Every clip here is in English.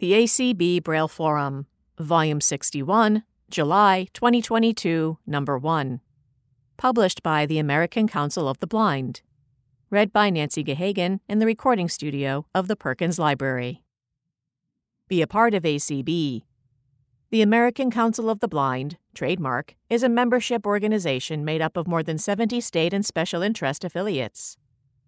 The ACB Braille Forum, Volume 61, July 2022, Number 1. Published by the American Council of the Blind. Read by Nancy Gehagen in the recording studio of the Perkins Library. Be a part of ACB. The American Council of the Blind, trademark, is a membership organization made up of more than 70 state and special interest affiliates.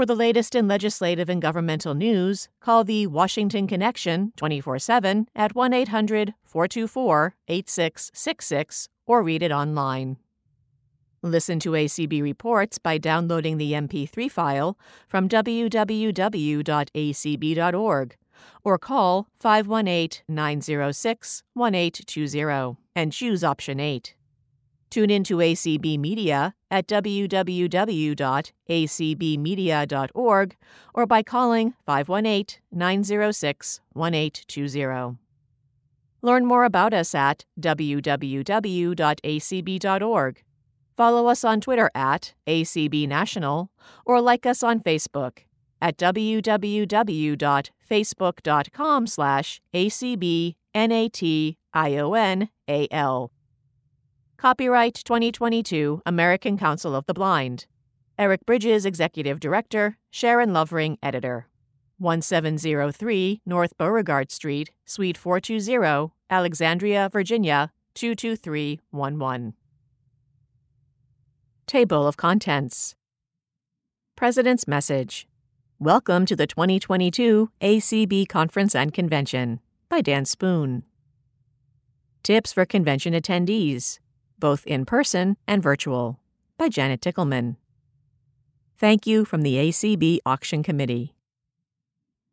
for the latest in legislative and governmental news, call the Washington Connection 24 7 at 1 800 424 8666 or read it online. Listen to ACB reports by downloading the MP3 file from www.acb.org or call 518 906 1820 and choose option 8. Tune in to ACB Media at www.acbmedia.org or by calling 518 906 1820. Learn more about us at www.acb.org. Follow us on Twitter at ACB National or like us on Facebook at www.facebook.com slash acbnational. Copyright 2022 American Council of the Blind. Eric Bridges, Executive Director, Sharon Lovering, Editor. 1703 North Beauregard Street, Suite 420, Alexandria, Virginia 22311. Table of Contents President's Message Welcome to the 2022 ACB Conference and Convention by Dan Spoone. Tips for convention attendees both in person and virtual, by Janet Dickelman. Thank you from the ACB Auction Committee.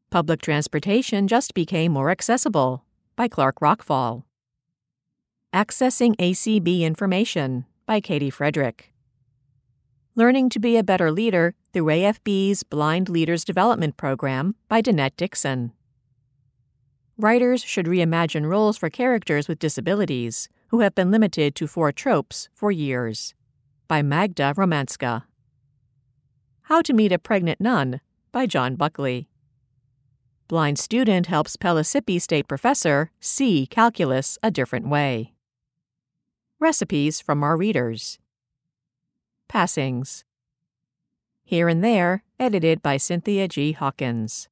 Public transportation just became more accessible, by Clark Rachfal. Accessing ACB Information, by Katie Frederick. Learning to be a Better Leader through AFB's Blind Leaders Development Program, by Danette Dixon. Writers should reimagine roles for characters with disabilities who have been limited to four tropes for years. By Magda Romanska. How to Meet a Pregnant Nun by John Buckley. Blind student helps Pellissippi State professor see calculus a different way. Recipes from our readers. Passings. Here and There, edited by Cynthia G. Hawkins.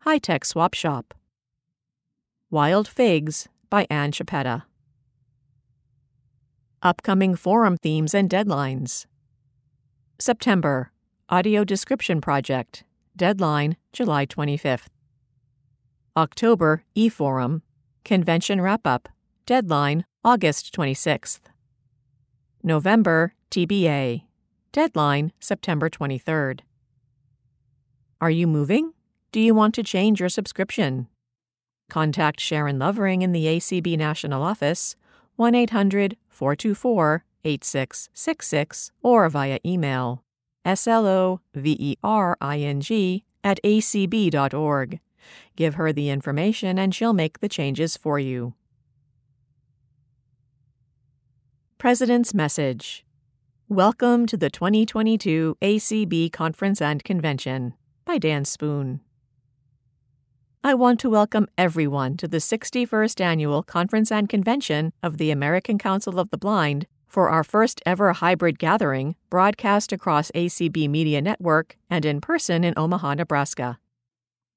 High Tech Swap Shop. Wild Figs by Anne Chiappetta. Upcoming forum themes and deadlines. September Audio Description Project. Deadline July 25th. October eForum. Convention Wrap Up. Deadline August 26th. November TBA. Deadline September 23rd. Are you moving? Do you want to change your subscription? Contact Sharon Lovering in the ACB National Office 1 800 424 8666 or via email slovering at acb.org. Give her the information and she'll make the changes for you. President's Message Welcome to the 2022 ACB Conference and Convention by Dan Spoone. I want to welcome everyone to the 61st Annual Conference and Convention of the American Council of the Blind for our first ever hybrid gathering broadcast across ACB Media Network and in person in Omaha, Nebraska.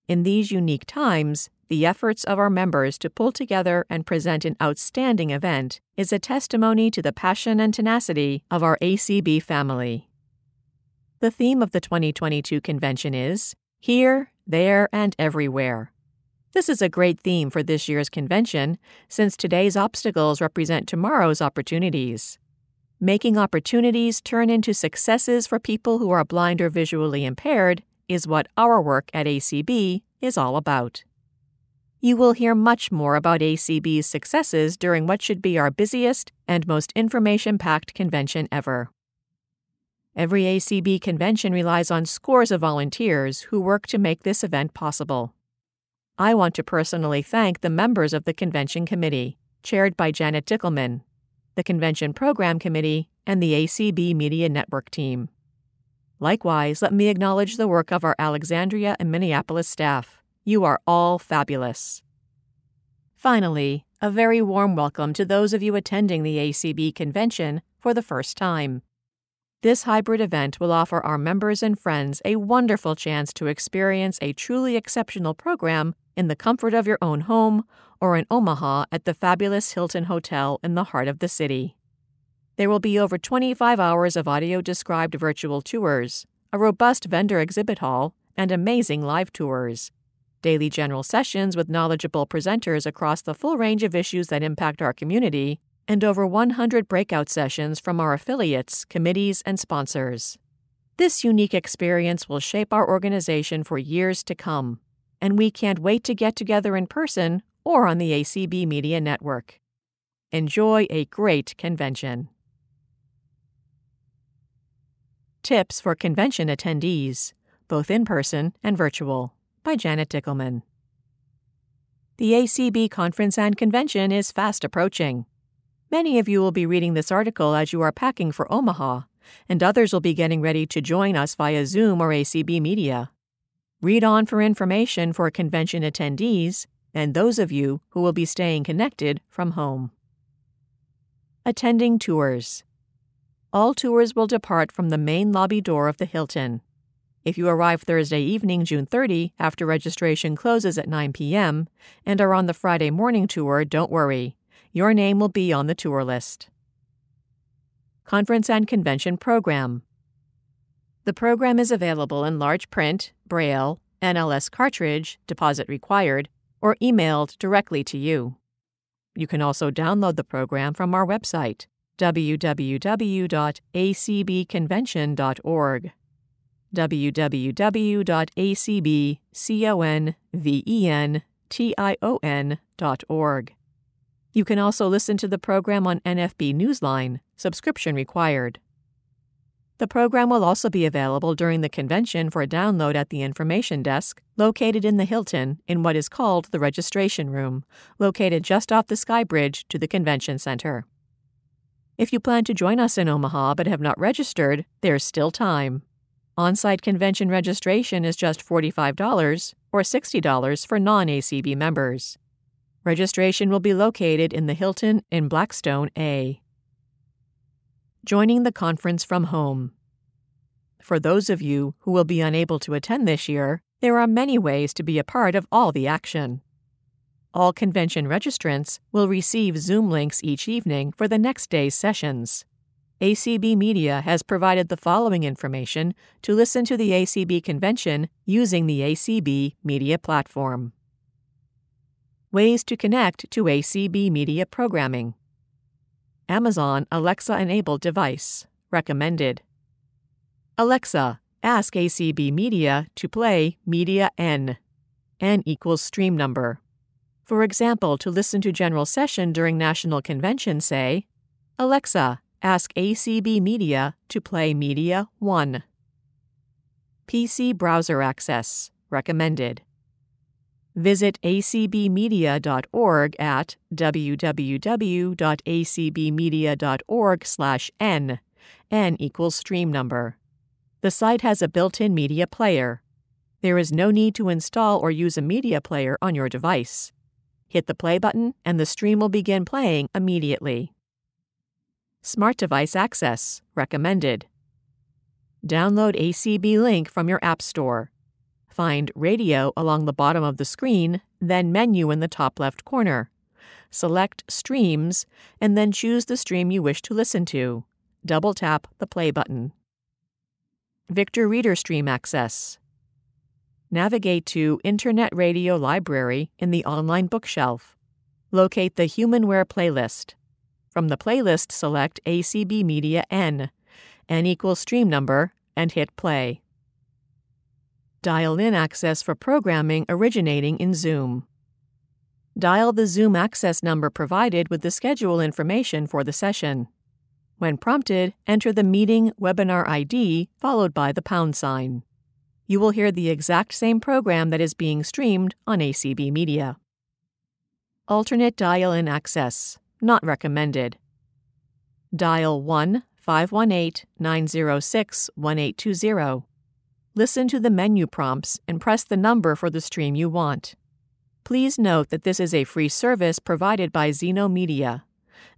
In these unique times, the efforts of our members to pull together and present an outstanding event is a testimony to the passion and tenacity of our ACB family. The theme of the 2022 convention is Here, There, and Everywhere. This is a great theme for this year's convention, since today's obstacles represent tomorrow's opportunities. Making opportunities turn into successes for people who are blind or visually impaired is what our work at ACB is all about. You will hear much more about ACB's successes during what should be our busiest and most information packed convention ever. Every ACB convention relies on scores of volunteers who work to make this event possible. I want to personally thank the members of the Convention Committee, chaired by Janet Dickelman, the Convention Program Committee, and the ACB Media Network team. Likewise, let me acknowledge the work of our Alexandria and Minneapolis staff. You are all fabulous. Finally, a very warm welcome to those of you attending the ACB convention for the first time. This hybrid event will offer our members and friends a wonderful chance to experience a truly exceptional program in the comfort of your own home or in Omaha at the fabulous Hilton Hotel in the heart of the city. There will be over 25 hours of audio described virtual tours, a robust vendor exhibit hall, and amazing live tours. Daily general sessions with knowledgeable presenters across the full range of issues that impact our community, and over 100 breakout sessions from our affiliates, committees, and sponsors. This unique experience will shape our organization for years to come, and we can't wait to get together in person or on the ACB Media Network. Enjoy a great convention. Tips for convention attendees, both in person and virtual, by Janet Dickelman. The ACB conference and convention is fast approaching. Many of you will be reading this article as you are packing for Omaha, and others will be getting ready to join us via Zoom or ACB Media. Read on for information for convention attendees and those of you who will be staying connected from home. Attending tours. All tours will depart from the main lobby door of the Hilton. If you arrive Thursday evening, June 30, after registration closes at 9 p.m., and are on the Friday morning tour, don't worry your name will be on the tour list. Conference and Convention Program The program is available in large print, braille, NLS cartridge, deposit required, or emailed directly to you. You can also download the program from our website, www.acbconvention.org www.acbconvention.org you can also listen to the program on NFB Newsline, subscription required. The program will also be available during the convention for a download at the information desk, located in the Hilton in what is called the registration room, located just off the Sky Bridge to the convention center. If you plan to join us in Omaha but have not registered, there's still time. On site convention registration is just $45 or $60 for non ACB members. Registration will be located in the Hilton in Blackstone A. Joining the conference from home. For those of you who will be unable to attend this year, there are many ways to be a part of all the action. All convention registrants will receive Zoom links each evening for the next day's sessions. ACB Media has provided the following information to listen to the ACB convention using the ACB Media platform. Ways to connect to ACB media programming. Amazon Alexa enabled device. Recommended. Alexa, ask ACB Media to play Media N. N equals stream number. For example, to listen to General Session during National Convention, say, Alexa, ask ACB Media to play Media 1. PC browser access. Recommended. Visit acbmedia.org at www.acbmedia.org/n. N equals stream number. The site has a built-in media player. There is no need to install or use a media player on your device. Hit the play button and the stream will begin playing immediately. Smart device access recommended. Download ACB Link from your App Store find Radio along the bottom of the screen, then Menu in the top left corner. Select Streams, and then choose the stream you wish to listen to. Double tap the play button. Victor Reader Stream access. Navigate to Internet Radio Library in the online bookshelf. Locate the Humanware playlist. From the playlist, select ACB Media N, N equals stream number, and hit play. Dial in access for programming originating in Zoom. Dial the Zoom access number provided with the schedule information for the session. When prompted, enter the meeting webinar ID followed by the pound sign. You will hear the exact same program that is being streamed on ACB Media. Alternate dial in access. Not recommended. Dial 1 518 906 1820. Listen to the menu prompts and press the number for the stream you want. Please note that this is a free service provided by Zeno Media.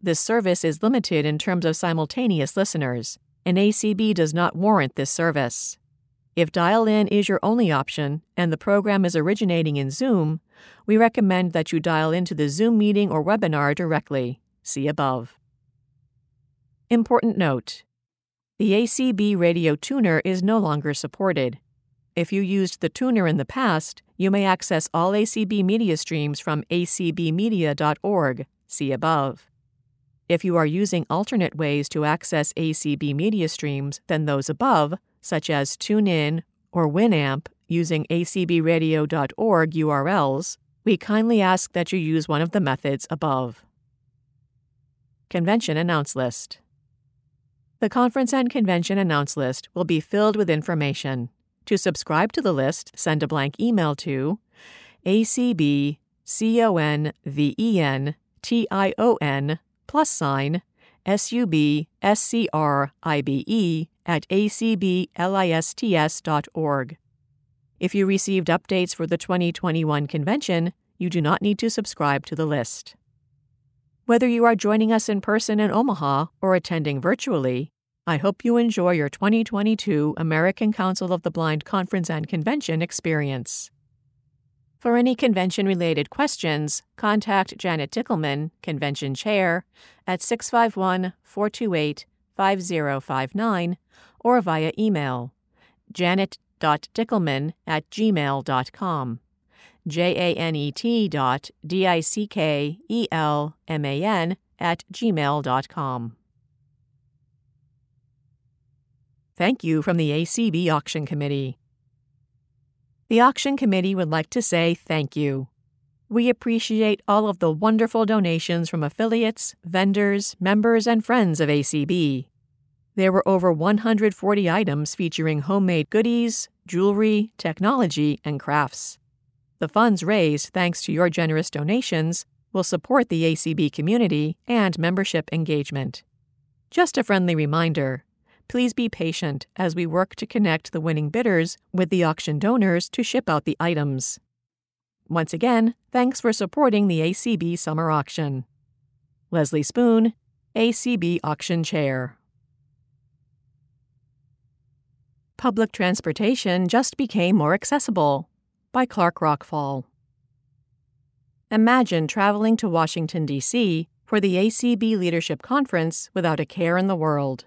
This service is limited in terms of simultaneous listeners, and ACB does not warrant this service. If dial in is your only option and the program is originating in Zoom, we recommend that you dial into the Zoom meeting or webinar directly. See above. Important note The ACB radio tuner is no longer supported. If you used the tuner in the past, you may access all ACB media streams from acbmedia.org. See above. If you are using alternate ways to access ACB media streams than those above, such as TuneIn or Winamp using acbradio.org URLs, we kindly ask that you use one of the methods above. Convention Announce List The conference and convention announce list will be filled with information. To subscribe to the list, send a blank email to acbconvention plus sign S-U-B-S-C-R-I-B-E at acblists.org. If you received updates for the 2021 convention, you do not need to subscribe to the list. Whether you are joining us in person in Omaha or attending virtually, I hope you enjoy your 2022 American Council of the Blind Conference and Convention experience. For any convention related questions, contact Janet Dickelman, Convention Chair, at 651 428 5059 or via email janet.dickelman at gmail.com. J A N E T dot D I C K E L M A N at gmail.com. Thank you from the ACB Auction Committee the Auction Committee would like to say thank you. We appreciate all of the wonderful donations from affiliates, vendors, members, and friends of ACB. There were over 140 items featuring homemade goodies, jewelry, technology, and crafts. The funds raised, thanks to your generous donations, will support the ACB community and membership engagement. Just a friendly reminder Please be patient as we work to connect the winning bidders with the auction donors to ship out the items. Once again, thanks for supporting the ACB Summer Auction. Leslie Spoone, ACB Auction Chair. Public Transportation Just Became More Accessible by Clark Rachfal. Imagine traveling to Washington, D.C. for the ACB Leadership Conference without a care in the world.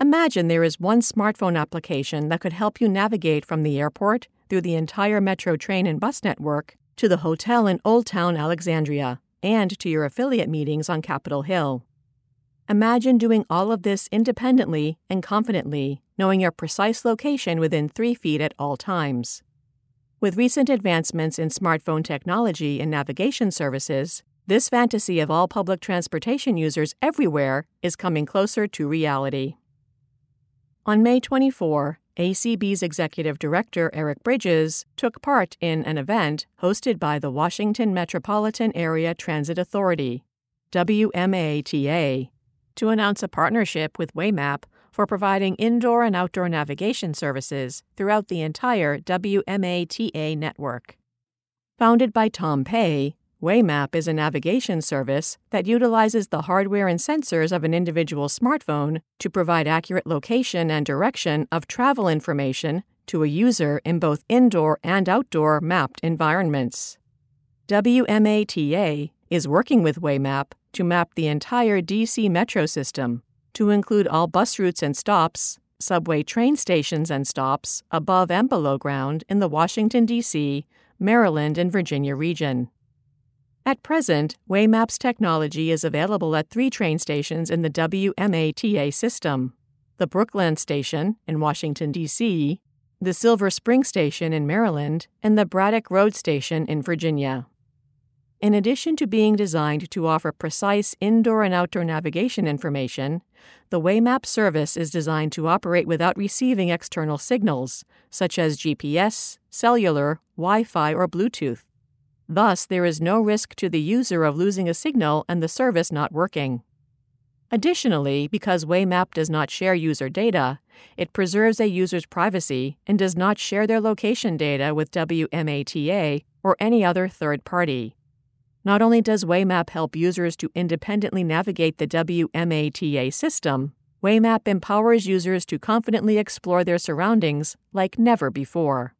Imagine there is one smartphone application that could help you navigate from the airport through the entire metro train and bus network to the hotel in Old Town Alexandria and to your affiliate meetings on Capitol Hill. Imagine doing all of this independently and confidently, knowing your precise location within three feet at all times. With recent advancements in smartphone technology and navigation services, this fantasy of all public transportation users everywhere is coming closer to reality. On May 24, ACB's executive director Eric Bridges took part in an event hosted by the Washington Metropolitan Area Transit Authority, WMATA, to announce a partnership with Waymap for providing indoor and outdoor navigation services throughout the entire WMATA network. Founded by Tom Pey, Waymap is a navigation service that utilizes the hardware and sensors of an individual smartphone to provide accurate location and direction of travel information to a user in both indoor and outdoor mapped environments. WMATA is working with Waymap to map the entire DC metro system to include all bus routes and stops, subway train stations and stops above and below ground in the Washington, D.C., Maryland, and Virginia region. At present, Waymaps technology is available at three train stations in the WMATA system the Brookland Station in Washington, D.C., the Silver Spring Station in Maryland, and the Braddock Road Station in Virginia. In addition to being designed to offer precise indoor and outdoor navigation information, the Waymap service is designed to operate without receiving external signals, such as GPS, cellular, Wi Fi, or Bluetooth. Thus, there is no risk to the user of losing a signal and the service not working. Additionally, because Waymap does not share user data, it preserves a user's privacy and does not share their location data with WMATA or any other third party. Not only does Waymap help users to independently navigate the WMATA system, Waymap empowers users to confidently explore their surroundings like never before.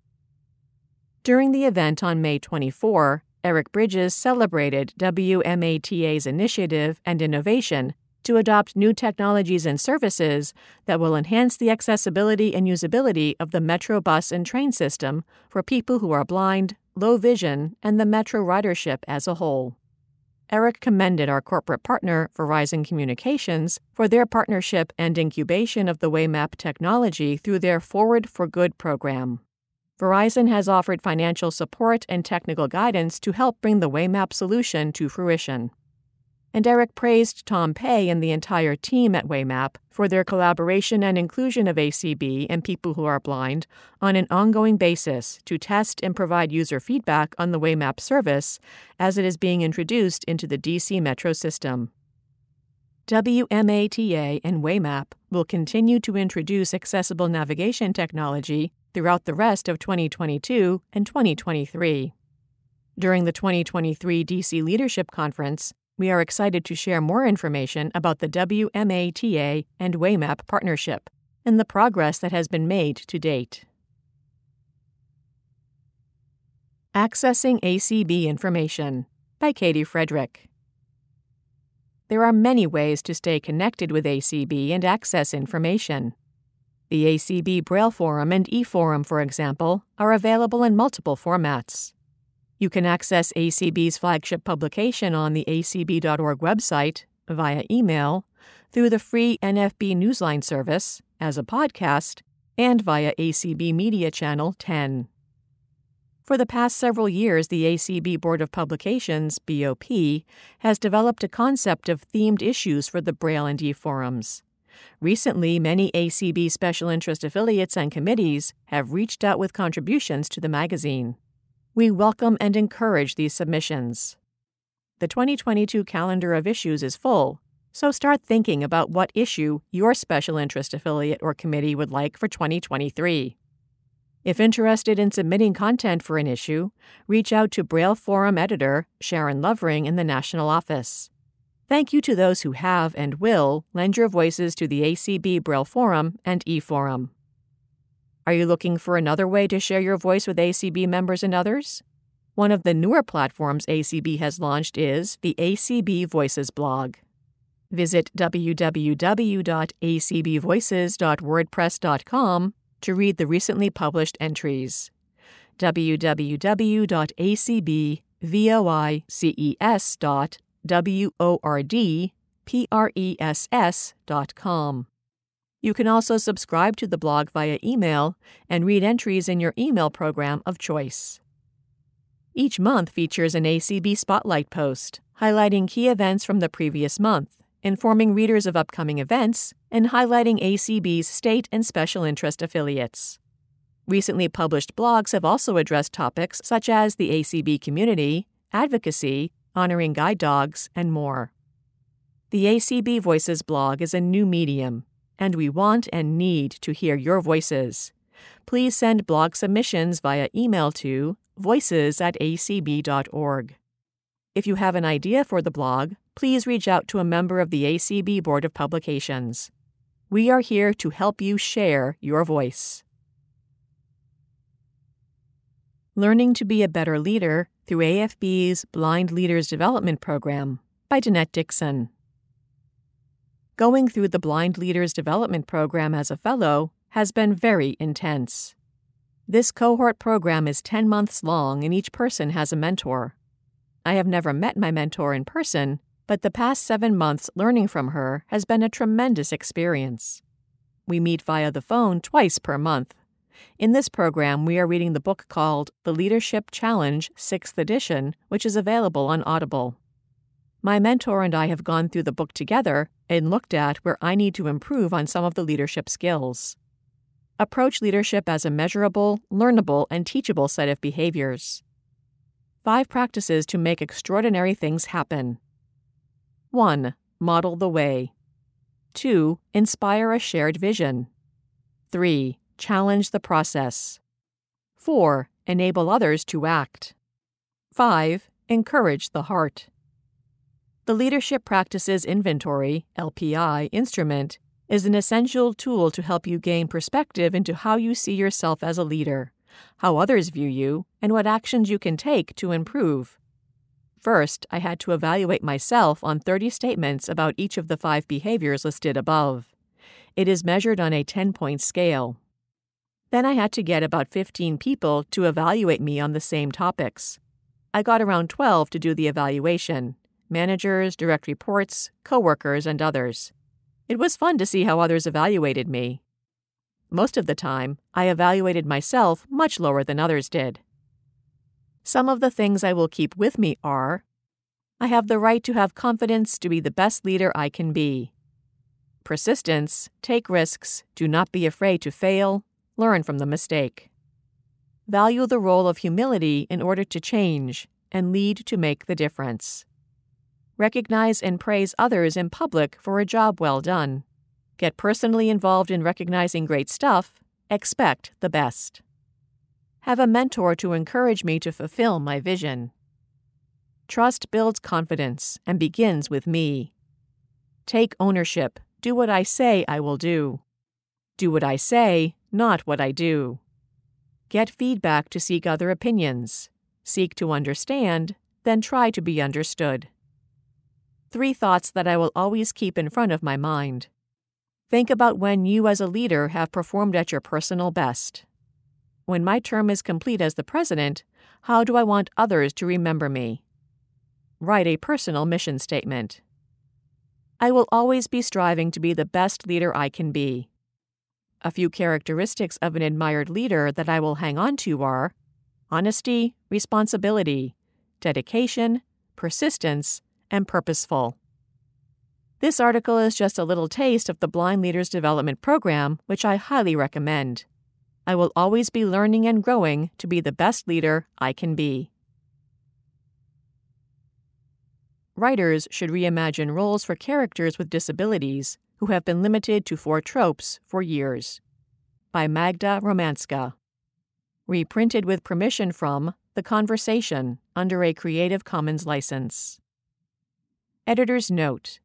During the event on May 24, Eric Bridges celebrated WMATA's initiative and innovation to adopt new technologies and services that will enhance the accessibility and usability of the Metro bus and train system for people who are blind, low vision, and the metro ridership as a whole. Eric commended our corporate partner, Verizon Communications, for their partnership and incubation of the Waymap technology through their Forward for Good program. Verizon has offered financial support and technical guidance to help bring the Waymap solution to fruition and Eric praised Tom Pey and the entire team at Waymap for their collaboration and inclusion of ACB and people who are blind on an ongoing basis to test and provide user feedback on the Waymap service as it is being introduced into the DC Metro system. WMATA and Waymap will continue to introduce accessible navigation technology throughout the rest of 2022 and 2023. During the 2023 DC Leadership Conference, we are excited to share more information about the WMATA and Waymap partnership and the progress that has been made to date. Accessing ACB Information by Katie Frederick. There are many ways to stay connected with ACB and access information. The ACB Braille Forum and eForum, for example, are available in multiple formats. You can access ACB's flagship publication on the acb.org website via email, through the free NFB Newsline service, as a podcast, and via ACB Media Channel 10. For the past several years, the ACB Board of Publications, BOP, has developed a concept of themed issues for the Braille and e-forums. Recently, many ACB special interest affiliates and committees have reached out with contributions to the magazine. We welcome and encourage these submissions. The 2022 calendar of issues is full, so start thinking about what issue your special interest affiliate or committee would like for 2023. If interested in submitting content for an issue, reach out to Braille Forum editor Sharon Lovering in the national office. Thank you to those who have and will lend your voices to the ACB Braille Forum and eForum. Are you looking for another way to share your voice with ACB members and others? One of the newer platforms ACB has launched is the ACB Voices blog. Visit www.acbvoices.wordpress.com to read the recently published entries. www.acbvoices.wordpress.com. You can also subscribe to the blog via email and read entries in your email program of choice. Each month features an ACB Spotlight post, highlighting key events from the previous month, informing readers of upcoming events, and highlighting ACB's state and special interest affiliates. Recently published blogs have also addressed topics such as the ACB community, advocacy, honoring guide dogs, and more. The ACB Voices blog is a new medium and we want and need to hear your voices. Please send blog submissions via email to voices at acb.org. If you have an idea for the blog, please reach out to a member of the ACB Board of Publications. We are here to help you share your voice. Learning to be a Better Leader through AFB's Blind Leaders Development Program by Danette Dixon. Going through the Blind Leaders Development Program as a fellow has been very intense. This cohort program is 10 months long and each person has a mentor. I have never met my mentor in person, but the past seven months learning from her has been a tremendous experience. We meet via the phone twice per month. In this program, we are reading the book called The Leadership Challenge, 6th edition, which is available on Audible. My mentor and I have gone through the book together and looked at where I need to improve on some of the leadership skills. Approach leadership as a measurable, learnable, and teachable set of behaviors. Five practices to make extraordinary things happen. 1. Model the way. 2. Inspire a shared vision. 3. Challenge the process. 4. Enable others to act. 5. Encourage the heart. The Leadership Practices Inventory LPI instrument is an essential tool to help you gain perspective into how you see yourself as a leader, how others view you, and what actions you can take to improve. First, I had to evaluate myself on 30 statements about each of the five behaviors listed above. It is measured on a 10 point scale. Then I had to get about 15 people to evaluate me on the same topics. I got around 12 to do the evaluation managers, direct reports, coworkers, and others. It was fun to see how others evaluated me. Most of the time, I evaluated myself much lower than others did. Some of the things I will keep with me are I have the right to have confidence to be the best leader I can be. Persistence, take risks, do not be afraid to fail, learn from the mistake. Value the role of humility in order to change and lead to make the difference. Recognize and praise others in public for a job well done. Get personally involved in recognizing great stuff. Expect the best have a mentor to encourage me to fulfill my vision. Trust builds confidence and begins with me. Take ownership. Do what I say I will do. Do what I say, not what I do. Get feedback to seek other opinions. Seek to understand, then try to be understood. Three thoughts that I will always keep in front of my mind. Think about when you as a leader have performed at your personal best when my term is complete as the president, how do I want others to remember me? Write a personal mission statement. I will always be striving to be the best leader I can be. A few characteristics of an admired leader that I will hang on to are honesty, responsibility, dedication, persistence, and purposeful. This article is just a little taste of the Blind Leaders Development Program, which I highly recommend. I will always be learning and growing to be the best leader I can be. Writers should reimagine roles for characters with disabilities who have been limited to four tropes for years. By Magda Romanska. Reprinted with permission from The Conversation under a Creative Commons license. Editor's Note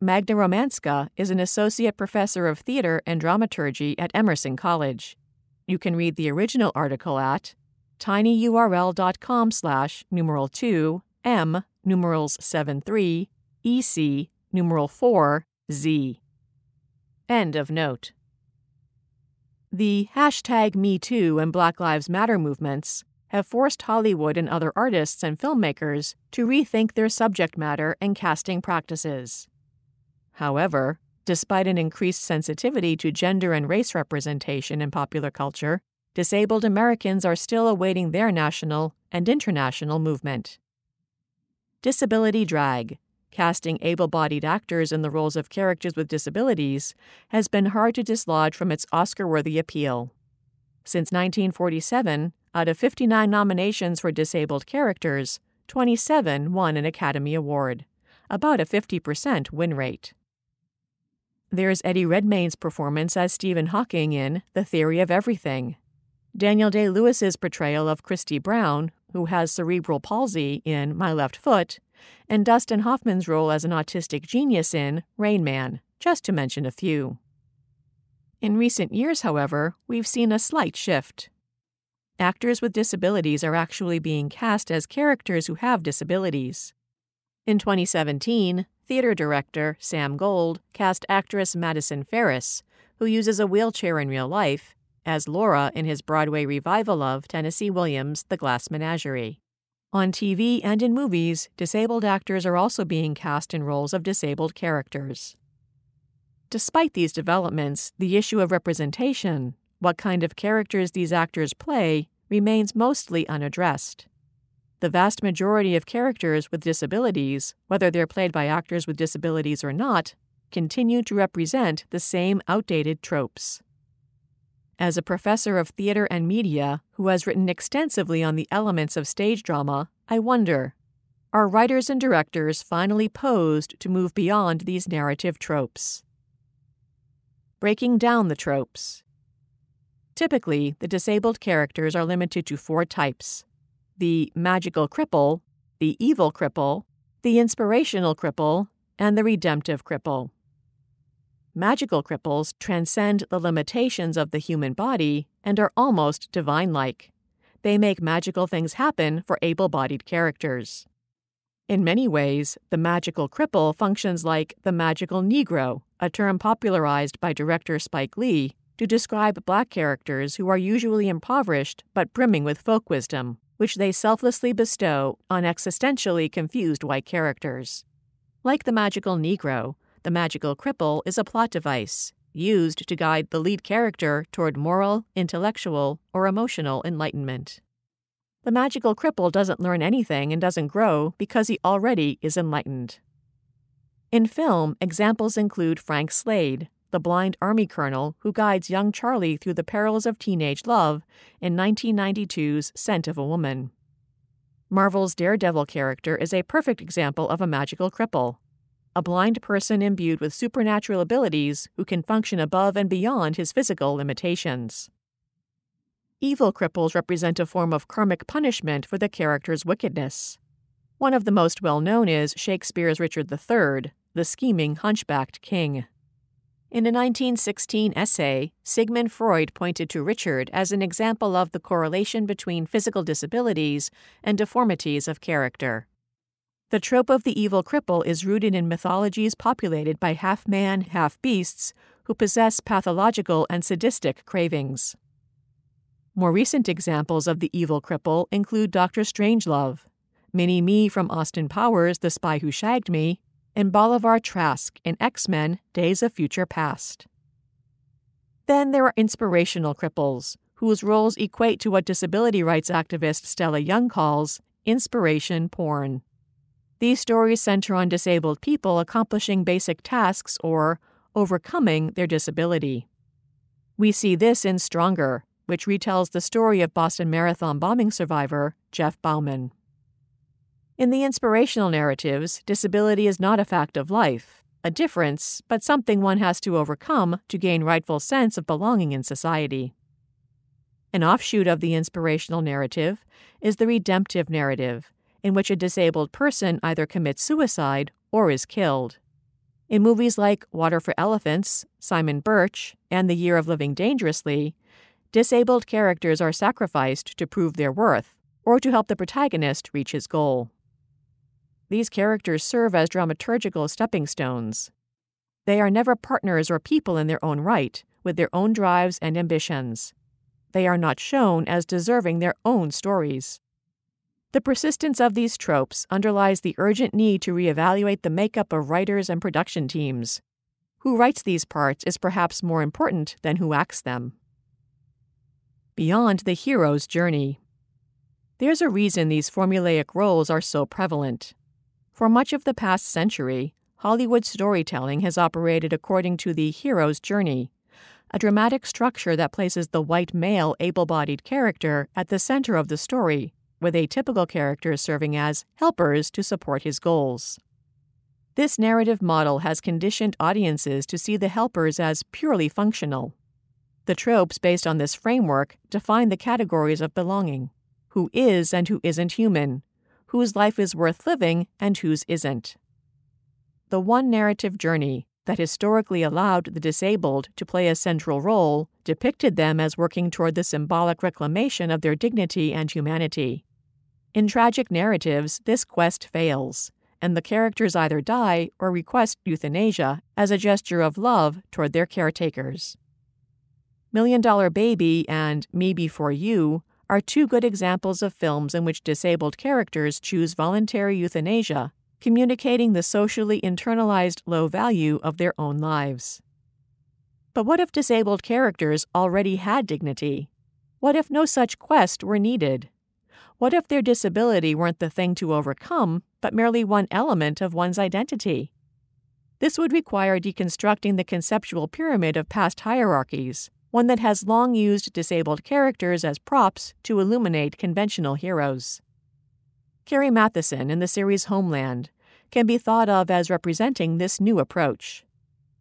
Magda Romanska is an associate professor of theater and dramaturgy at Emerson College. You can read the original article at tinyurl.com slash numeral 2 m numerals 73 ec numeral 4 z. End of note. The hashtag MeToo and Black Lives Matter movements have forced Hollywood and other artists and filmmakers to rethink their subject matter and casting practices. However, Despite an increased sensitivity to gender and race representation in popular culture, disabled Americans are still awaiting their national and international movement. Disability drag, casting able bodied actors in the roles of characters with disabilities, has been hard to dislodge from its Oscar worthy appeal. Since 1947, out of 59 nominations for disabled characters, 27 won an Academy Award, about a 50% win rate. There's Eddie Redmayne's performance as Stephen Hawking in The Theory of Everything. Daniel Day Lewis's portrayal of Christy Brown, who has cerebral palsy in My Left Foot, and Dustin Hoffman's role as an autistic genius in Rain Man, just to mention a few. In recent years, however, we've seen a slight shift. Actors with disabilities are actually being cast as characters who have disabilities. In 2017, theater director Sam Gold cast actress Madison Ferris, who uses a wheelchair in real life, as Laura in his Broadway revival of Tennessee Williams' The Glass Menagerie. On TV and in movies, disabled actors are also being cast in roles of disabled characters. Despite these developments, the issue of representation, what kind of characters these actors play, remains mostly unaddressed. The vast majority of characters with disabilities, whether they're played by actors with disabilities or not, continue to represent the same outdated tropes. As a professor of theater and media who has written extensively on the elements of stage drama, I wonder are writers and directors finally posed to move beyond these narrative tropes? Breaking down the tropes. Typically, the disabled characters are limited to four types the magical cripple, the evil cripple, the inspirational cripple, and the redemptive cripple. Magical cripples transcend the limitations of the human body and are almost divine like. They make magical things happen for able bodied characters. In many ways, the magical cripple functions like the magical Negro, a term popularized by director Spike Lee to describe black characters who are usually impoverished but brimming with folk wisdom, which they selflessly bestow on existentially confused white characters. Like the magical Negro, the magical cripple is a plot device used to guide the lead character toward moral, intellectual, or emotional enlightenment. The magical cripple doesn't learn anything and doesn't grow because he already is enlightened. In film, examples include Frank Slade, the blind army colonel who guides young Charlie through the perils of teenage love in 1992's Scent of a Woman. Marvel's Daredevil character is a perfect example of a magical cripple a blind person imbued with supernatural abilities who can function above and beyond his physical limitations. Evil cripples represent a form of karmic punishment for the character's wickedness. One of the most well known is Shakespeare's Richard III, the scheming hunchbacked king. In a 1916 essay, Sigmund Freud pointed to Richard as an example of the correlation between physical disabilities and deformities of character. The trope of the evil cripple is rooted in mythologies populated by half man, half beasts who possess pathological and sadistic cravings. More recent examples of the evil cripple include Dr. Strangelove, Mini-Me from Austin Powers, The Spy Who Shagged Me, and Bolivar Trask in X Men Days of Future Past. Then there are inspirational cripples, whose roles equate to what disability rights activist Stella Young calls inspiration porn. These stories center on disabled people accomplishing basic tasks or overcoming their disability. We see this in Stronger, which retells the story of Boston Marathon bombing survivor Jeff Bauman. In the inspirational narratives, disability is not a fact of life, a difference, but something one has to overcome to gain rightful sense of belonging in society. An offshoot of the inspirational narrative is the redemptive narrative, in which a disabled person either commits suicide or is killed. In movies like Water for Elephants, Simon Birch, and The Year of Living Dangerously, disabled characters are sacrificed to prove their worth or to help the protagonist reach his goal. These characters serve as dramaturgical stepping stones. They are never partners or people in their own right, with their own drives and ambitions. They are not shown as deserving their own stories. The persistence of these tropes underlies the urgent need to reevaluate the makeup of writers and production teams. Who writes these parts is perhaps more important than who acts them. Beyond the hero's journey. There's a reason these formulaic roles are so prevalent. For much of the past century, Hollywood storytelling has operated according to the hero's journey, a dramatic structure that places the white male able bodied character at the center of the story with a typical character serving as helpers to support his goals. This narrative model has conditioned audiences to see the helpers as purely functional. The tropes based on this framework define the categories of belonging who is and who isn't human, whose life is worth living and whose isn't. The one narrative journey that historically allowed the disabled to play a central role depicted them as working toward the symbolic reclamation of their dignity and humanity. In tragic narratives, this quest fails, and the characters either die or request euthanasia as a gesture of love toward their caretakers. Million Dollar Baby and Me Before You are two good examples of films in which disabled characters choose voluntary euthanasia, communicating the socially internalized low value of their own lives. But what if disabled characters already had dignity? What if no such quest were needed? What if their disability weren't the thing to overcome, but merely one element of one's identity? This would require deconstructing the conceptual pyramid of past hierarchies, one that has long used disabled characters as props to illuminate conventional heroes. Carrie Mathison in the series Homeland can be thought of as representing this new approach.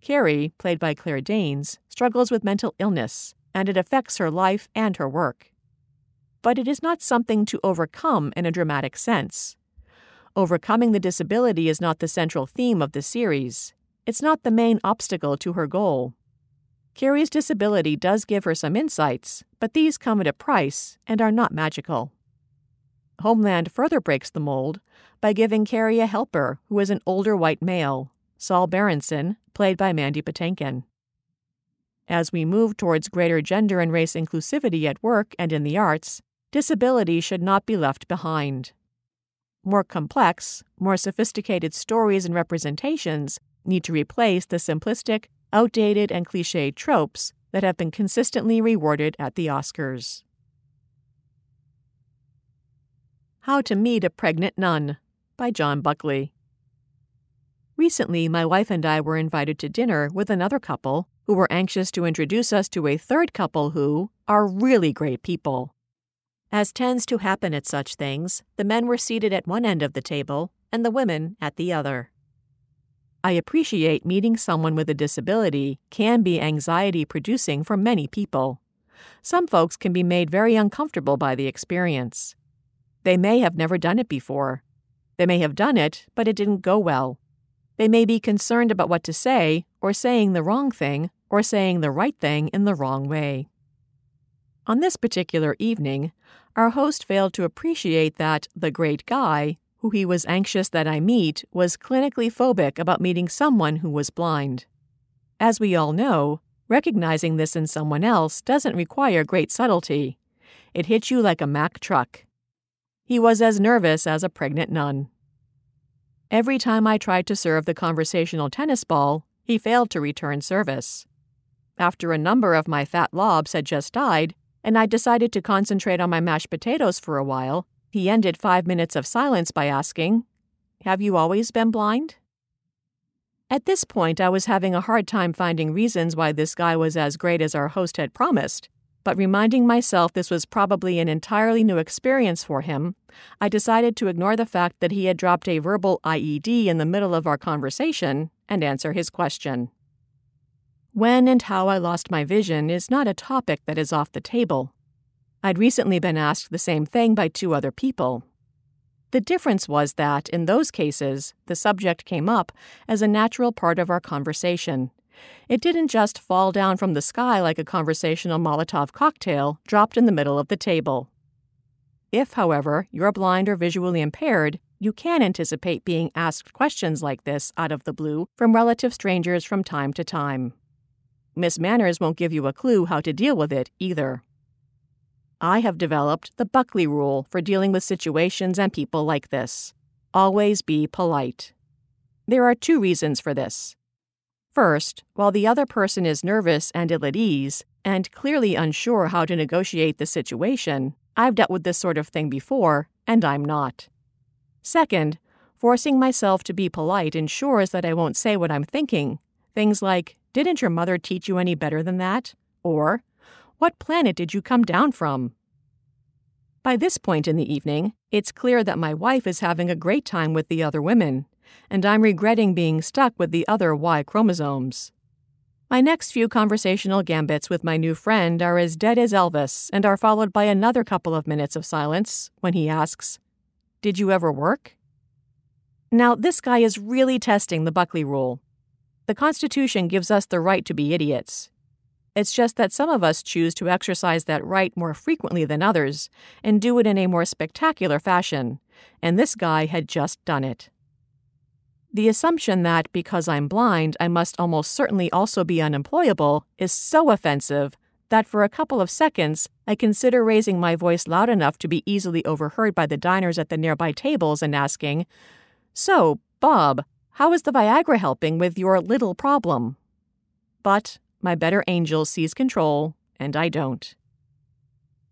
Carrie, played by Claire Danes, struggles with mental illness, and it affects her life and her work. But it is not something to overcome in a dramatic sense. Overcoming the disability is not the central theme of the series. It's not the main obstacle to her goal. Carrie's disability does give her some insights, but these come at a price and are not magical. Homeland further breaks the mold by giving Carrie a helper who is an older white male, Saul Berenson, played by Mandy Patinkin. As we move towards greater gender and race inclusivity at work and in the arts, disability should not be left behind. More complex, more sophisticated stories and representations need to replace the simplistic, outdated, and cliched tropes that have been consistently rewarded at the Oscars. How to Meet a Pregnant Nun by John Buckley. Recently, my wife and I were invited to dinner with another couple who were anxious to introduce us to a third couple who are really great people. As tends to happen at such things, the men were seated at one end of the table and the women at the other. I appreciate meeting someone with a disability can be anxiety producing for many people. Some folks can be made very uncomfortable by the experience. They may have never done it before. They may have done it, but it didn't go well. They may be concerned about what to say, or saying the wrong thing, or saying the right thing in the wrong way. On this particular evening, our host failed to appreciate that the great guy who he was anxious that I meet, was clinically phobic about meeting someone who was blind. As we all know, recognizing this in someone else doesn't require great subtlety. It hits you like a Mack truck. He was as nervous as a pregnant nun. Every time I tried to serve the conversational tennis ball, he failed to return service. After a number of my fat lobs had just died, and I decided to concentrate on my mashed potatoes for a while, he ended five minutes of silence by asking, Have you always been blind? At this point, I was having a hard time finding reasons why this guy was as great as our host had promised, but reminding myself this was probably an entirely new experience for him, I decided to ignore the fact that he had dropped a verbal IED in the middle of our conversation and answer his question. When and how I lost my vision is not a topic that is off the table. I'd recently been asked the same thing by two other people. The difference was that, in those cases, the subject came up as a natural part of our conversation. It didn't just fall down from the sky like a conversational Molotov cocktail dropped in the middle of the table. If, however, you're blind or visually impaired, you can anticipate being asked questions like this out of the blue from relative strangers from time to time. Miss Manners won't give you a clue how to deal with it either. I have developed the Buckley Rule for dealing with situations and people like this. Always be polite. There are two reasons for this. First, while the other person is nervous and ill at ease, and clearly unsure how to negotiate the situation, I've dealt with this sort of thing before, and I'm not. Second, forcing myself to be polite ensures that I won't say what I'm thinking. Things like, Didn't your mother teach you any better than that? Or, what planet did you come down from? By this point in the evening, it's clear that my wife is having a great time with the other women, and I'm regretting being stuck with the other Y chromosomes. My next few conversational gambits with my new friend are as dead as Elvis and are followed by another couple of minutes of silence when he asks, Did you ever work? Now, this guy is really testing the Buckley rule. The Constitution gives us the right to be idiots. It's just that some of us choose to exercise that right more frequently than others and do it in a more spectacular fashion, and this guy had just done it. The assumption that because I'm blind, I must almost certainly also be unemployable is so offensive that for a couple of seconds I consider raising my voice loud enough to be easily overheard by the diners at the nearby tables and asking, So, Bob, how is the Viagra helping with your little problem? But my better angel sees control, and I don't.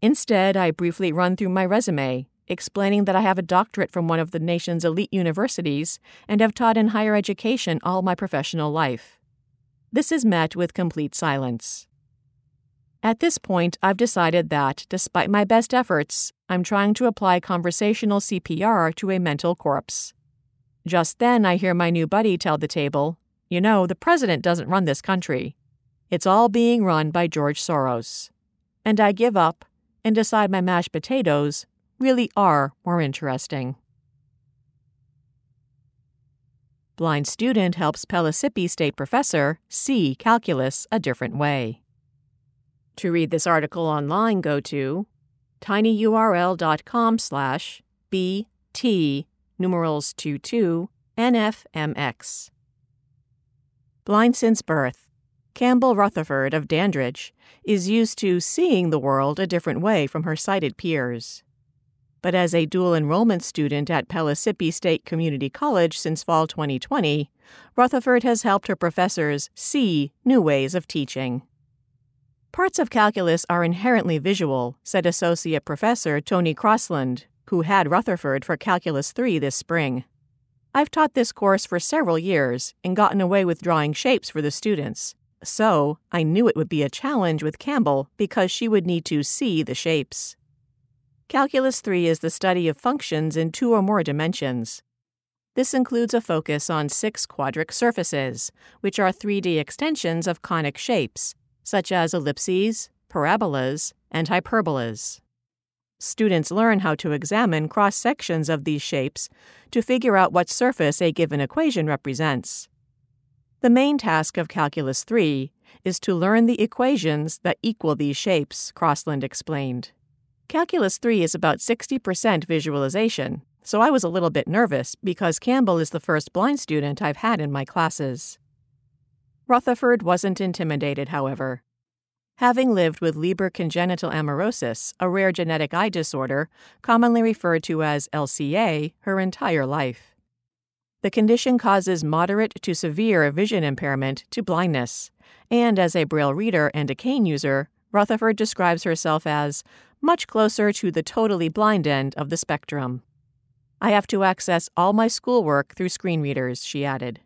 Instead, I briefly run through my resume, explaining that I have a doctorate from one of the nation's elite universities and have taught in higher education all my professional life. This is met with complete silence. At this point, I've decided that, despite my best efforts, I'm trying to apply conversational CPR to a mental corpse. Just then, I hear my new buddy tell the table, You know, the president doesn't run this country. It's all being run by George Soros. And I give up and decide my mashed potatoes really are more interesting. Blind student helps Pellissippi State professor see calculus a different way. To read this article online, go to tinyurl.com slash bt numerals 22 nfmx. Blind since birth, Campbell Rutherford of Dandridge is used to seeing the world a different way from her sighted peers. But as a dual enrollment student at Pellissippi State Community College since fall 2020, Rutherford has helped her professors see new ways of teaching. Parts of calculus are inherently visual, said Associate Professor Tony Crossland, who had Rutherford for Calculus 3 this spring. I've taught this course for several years and gotten away with drawing shapes for the students, so I knew it would be a challenge with Campbell because she would need to see the shapes. Calculus 3 is the study of functions in two or more dimensions. This includes a focus on six quadric surfaces, which are 3D extensions of conic shapes, such as ellipses, parabolas, and hyperbolas. Students learn how to examine cross sections of these shapes to figure out what surface a given equation represents. The main task of Calculus 3 is to learn the equations that equal these shapes, Crossland explained. Calculus 3 is about 60% visualization, so I was a little bit nervous because Campbell is the first blind student I've had in my classes. Rutherford wasn't intimidated, however. Having lived with Leber congenital amaurosis, a rare genetic eye disorder commonly referred to as LCA, her entire life. The condition causes moderate to severe vision impairment to blindness, and as a Braille reader and a cane user, Rutherford describes herself as much closer to the totally blind end of the spectrum. I have to access all my schoolwork through screen readers, she added.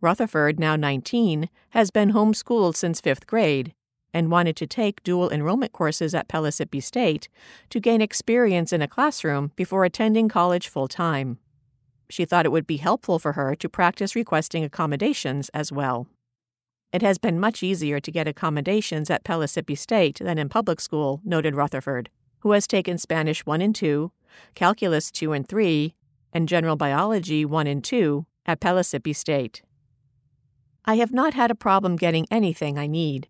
Rutherford, now 19, has been homeschooled since fifth grade and wanted to take dual enrollment courses at Pellissippi State to gain experience in a classroom before attending college full time. She thought it would be helpful for her to practice requesting accommodations as well. It has been much easier to get accommodations at Pellissippi State than in public school, noted Rutherford, who has taken Spanish 1 and 2, Calculus 2 and 3, and General Biology 1 and 2 at Pellissippi State. I have not had a problem getting anything I need.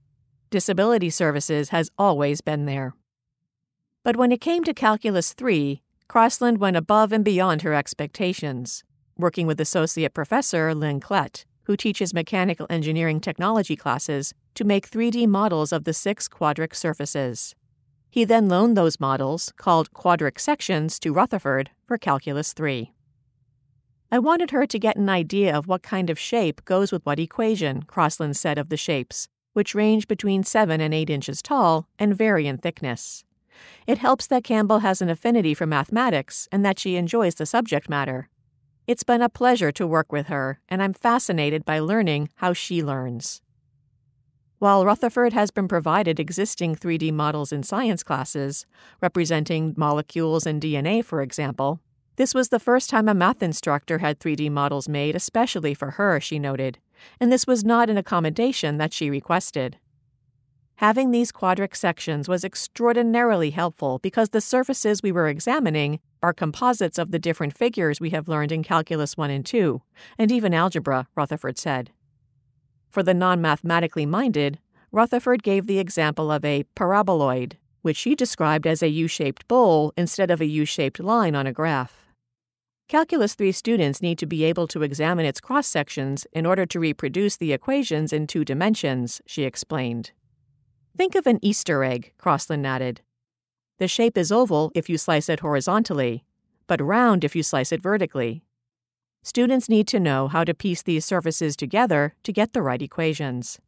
Disability Services has always been there. But when it came to Calculus 3, Crossland went above and beyond her expectations, working with Associate Professor Lynn Klett who teaches mechanical engineering technology classes, to make 3D models of the six quadric surfaces. He then loaned those models, called quadric sections, to Rutherford for Calculus 3. I wanted her to get an idea of what kind of shape goes with what equation, Crossland said of the shapes, which range between 7 and 8 inches tall and vary in thickness. It helps that Campbell has an affinity for mathematics and that she enjoys the subject matter. It's been a pleasure to work with her, and I'm fascinated by learning how she learns. While Rutherford has been provided existing 3D models in science classes, representing molecules and DNA, for example, this was the first time a math instructor had 3D models made especially for her, she noted, and this was not an accommodation that she requested. Having these quadric sections was extraordinarily helpful because the surfaces we were examining are composites of the different figures we have learned in Calculus 1 and 2, and even algebra, Rutherford said. For the non mathematically minded, Rutherford gave the example of a paraboloid, which she described as a U shaped bowl instead of a U shaped line on a graph. Calculus 3 students need to be able to examine its cross sections in order to reproduce the equations in two dimensions, she explained. Think of an Easter egg, Crossland added. The shape is oval if you slice it horizontally, but round if you slice it vertically. Students need to know how to piece these surfaces together to get the right equations.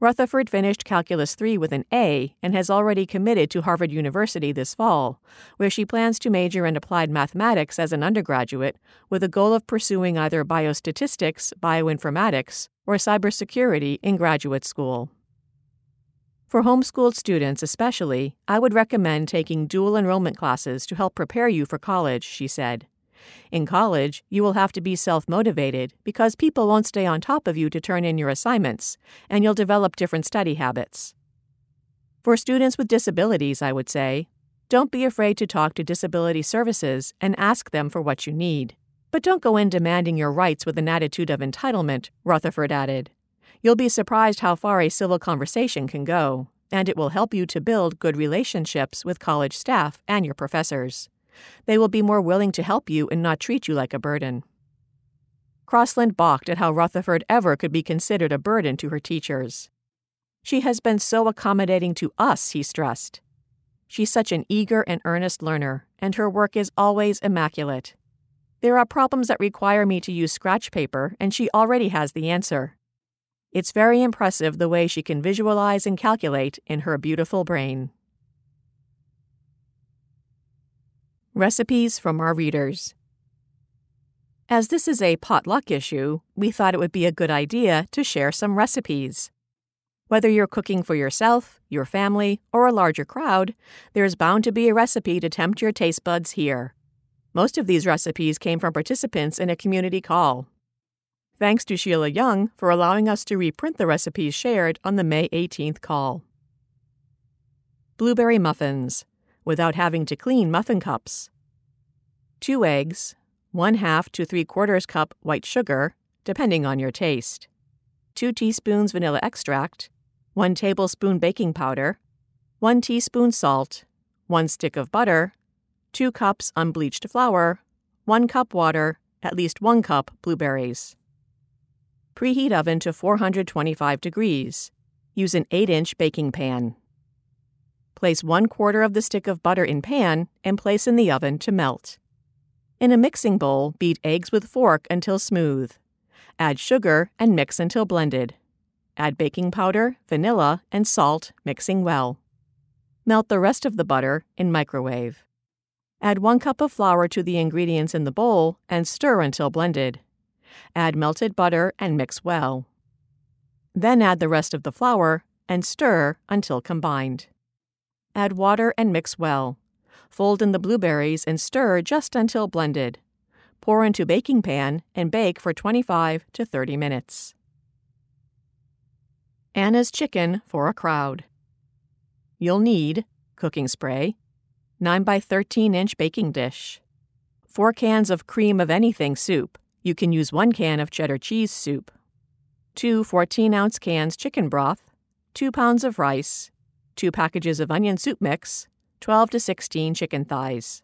Rutherford finished Calculus 3 with an A and has already committed to Harvard University this fall, where she plans to major in applied mathematics as an undergraduate with a goal of pursuing either biostatistics, bioinformatics, or cybersecurity in graduate school. For homeschooled students, especially, I would recommend taking dual enrollment classes to help prepare you for college, she said. In college, you will have to be self motivated because people won't stay on top of you to turn in your assignments, and you'll develop different study habits. For students with disabilities, I would say, don't be afraid to talk to disability services and ask them for what you need. But don't go in demanding your rights with an attitude of entitlement, Rutherford added. You'll be surprised how far a civil conversation can go, and it will help you to build good relationships with college staff and your professors. They will be more willing to help you and not treat you like a burden. Crossland balked at how Rutherford ever could be considered a burden to her teachers. She has been so accommodating to us, he stressed. She's such an eager and earnest learner, and her work is always immaculate. There are problems that require me to use scratch paper, and she already has the answer. It's very impressive the way she can visualize and calculate in her beautiful brain. Recipes from our readers. As this is a potluck issue, we thought it would be a good idea to share some recipes. Whether you're cooking for yourself, your family, or a larger crowd, there's bound to be a recipe to tempt your taste buds here. Most of these recipes came from participants in a community call. Thanks to Sheila Young for allowing us to reprint the recipes shared on the May 18th call. Blueberry muffins without having to clean muffin cups. Two eggs, one half to three quarters cup white sugar, depending on your taste. Two teaspoons vanilla extract, one tablespoon baking powder, one teaspoon salt, one stick of butter, two cups unbleached flour, one cup water, at least one cup blueberries. Preheat oven to 425 degrees. Use an 8 inch baking pan. Place one quarter of the stick of butter in pan and place in the oven to melt. In a mixing bowl, beat eggs with fork until smooth. Add sugar and mix until blended. Add baking powder, vanilla, and salt, mixing well. Melt the rest of the butter in microwave. Add one cup of flour to the ingredients in the bowl and stir until blended. Add melted butter and mix well. Then add the rest of the flour and stir until combined. Add water and mix well. Fold in the blueberries and stir just until blended. Pour into baking pan and bake for 25 to 30 minutes. Anna's chicken for a crowd. You'll need cooking spray, 9 by 13 inch baking dish, 4 cans of cream of anything soup. You can use 1 can of cheddar cheese soup, 2 14 ounce cans chicken broth, 2 pounds of rice, 2 packages of onion soup mix, 12 to 16 chicken thighs.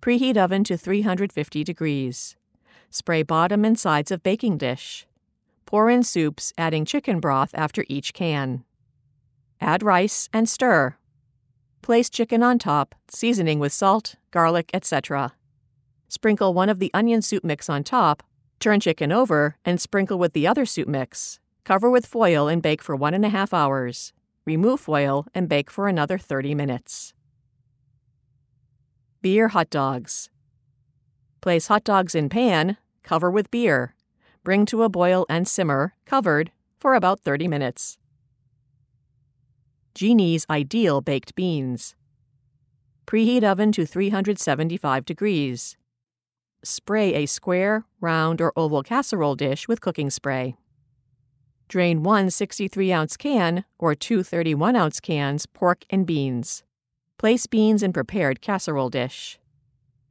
Preheat oven to 350 degrees. Spray bottom and sides of baking dish. Pour in soups, adding chicken broth after each can. Add rice and stir. Place chicken on top, seasoning with salt, garlic, etc. Sprinkle one of the onion soup mix on top, turn chicken over, and sprinkle with the other soup mix. Cover with foil and bake for one and a half hours remove foil, and bake for another 30 minutes. Beer hot dogs. Place hot dogs in pan, cover with beer. Bring to a boil and simmer, covered, for about 30 minutes. Jeannie's Ideal Baked Beans. Preheat oven to 375 degrees. Spray a square, round, or oval casserole dish with cooking spray. Drain one 63 ounce can or two 31 ounce cans pork and beans. Place beans in prepared casserole dish.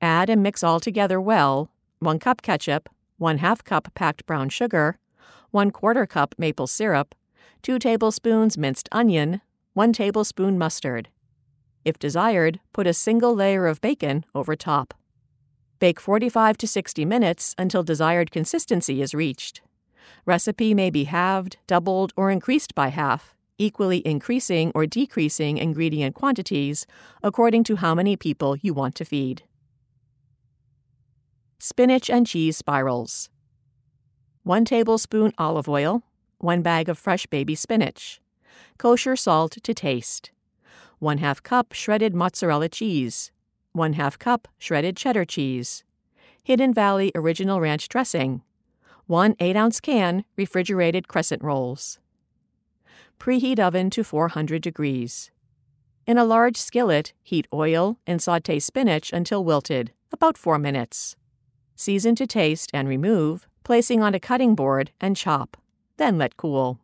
Add and mix all together well 1 cup ketchup, 1 half cup packed brown sugar, 1 quarter cup maple syrup, 2 tablespoons minced onion, 1 tablespoon mustard. If desired, put a single layer of bacon over top. Bake 45 to 60 minutes until desired consistency is reached. Recipe may be halved, doubled, or increased by half, equally increasing or decreasing ingredient quantities according to how many people you want to feed. Spinach and cheese spirals. 1 tablespoon olive oil, 1 bag of fresh baby spinach, kosher salt to taste, 1 2 cup shredded mozzarella cheese, 1 2 cup shredded cheddar cheese, Hidden Valley Original Ranch dressing, 1 8 ounce can refrigerated crescent rolls. Preheat oven to 400 degrees. In a large skillet, heat oil and saute spinach until wilted, about 4 minutes. Season to taste and remove, placing on a cutting board and chop. Then let cool.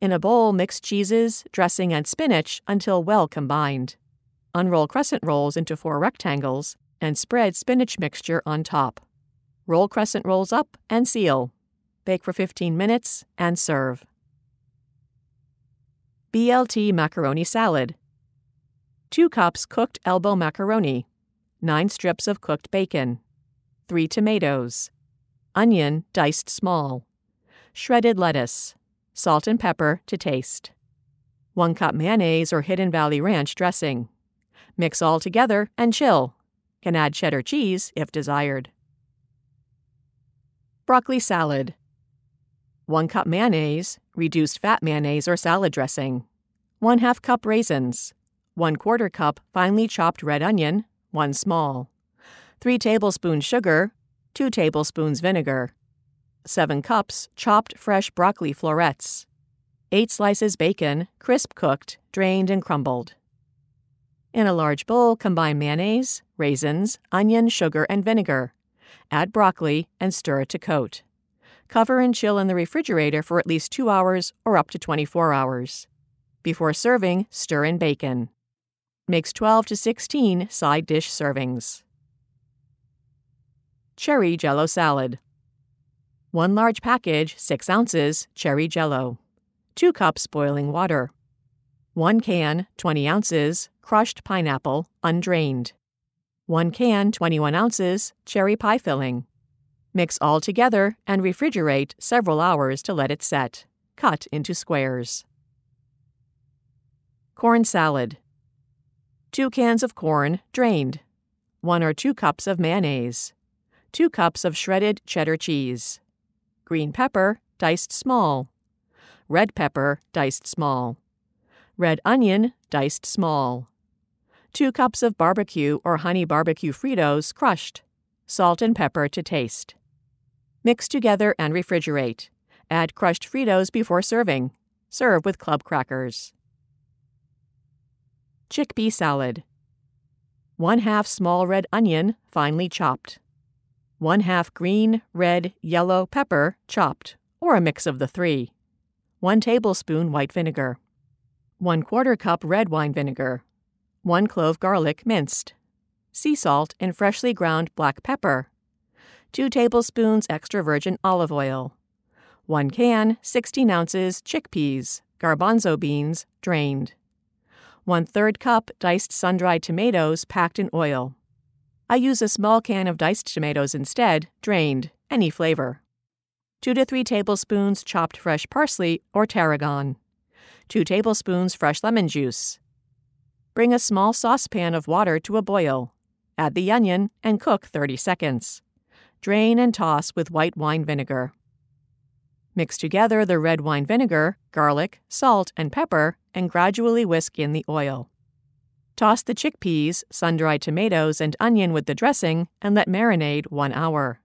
In a bowl, mix cheeses, dressing, and spinach until well combined. Unroll crescent rolls into four rectangles and spread spinach mixture on top. Roll crescent rolls up and seal. Bake for 15 minutes and serve. BLT macaroni salad. 2 cups cooked elbow macaroni, 9 strips of cooked bacon, 3 tomatoes, onion diced small, shredded lettuce, salt and pepper to taste, 1 cup mayonnaise or Hidden Valley Ranch dressing. Mix all together and chill. Can add cheddar cheese if desired. Broccoli salad. 1 cup mayonnaise, reduced fat mayonnaise or salad dressing. 1 2 cup raisins. 1 quarter cup finely chopped red onion, 1 small. 3 tablespoons sugar, 2 tablespoons vinegar. 7 cups chopped fresh broccoli florets. 8 slices bacon, crisp cooked, drained and crumbled. In a large bowl, combine mayonnaise, raisins, onion, sugar, and vinegar. Add broccoli and stir it to coat. Cover and chill in the refrigerator for at least 2 hours or up to 24 hours. Before serving, stir in bacon. Makes 12 to 16 side dish servings. Cherry Jello Salad 1 large package, 6 ounces, cherry jello. 2 cups boiling water. 1 can, 20 ounces, crushed pineapple, undrained. 1 can, 21 ounces, cherry pie filling. Mix all together and refrigerate several hours to let it set. Cut into squares. Corn salad. 2 cans of corn, drained. 1 or 2 cups of mayonnaise. 2 cups of shredded cheddar cheese. Green pepper, diced small. Red pepper, diced small. Red onion, diced small. 2 cups of barbecue or honey barbecue Fritos crushed. Salt and pepper to taste. Mix together and refrigerate. Add crushed Fritos before serving. Serve with club crackers. Chickpea salad. 1 half small red onion, finely chopped. 1 half green, red, yellow pepper, chopped, or a mix of the three. 1 tablespoon white vinegar. 1 quarter cup red wine vinegar. 1 clove garlic minced. Sea salt and freshly ground black pepper. 2 tablespoons extra virgin olive oil. 1 can, 16 ounces chickpeas, garbanzo beans, drained. 1 3rd cup diced sun dried tomatoes packed in oil. I use a small can of diced tomatoes instead, drained, any flavor. 2 to 3 tablespoons chopped fresh parsley or tarragon. 2 tablespoons fresh lemon juice. Bring a small saucepan of water to a boil. Add the onion and cook 30 seconds. Drain and toss with white wine vinegar. Mix together the red wine vinegar, garlic, salt, and pepper, and gradually whisk in the oil. Toss the chickpeas, sun dried tomatoes, and onion with the dressing and let marinate one hour.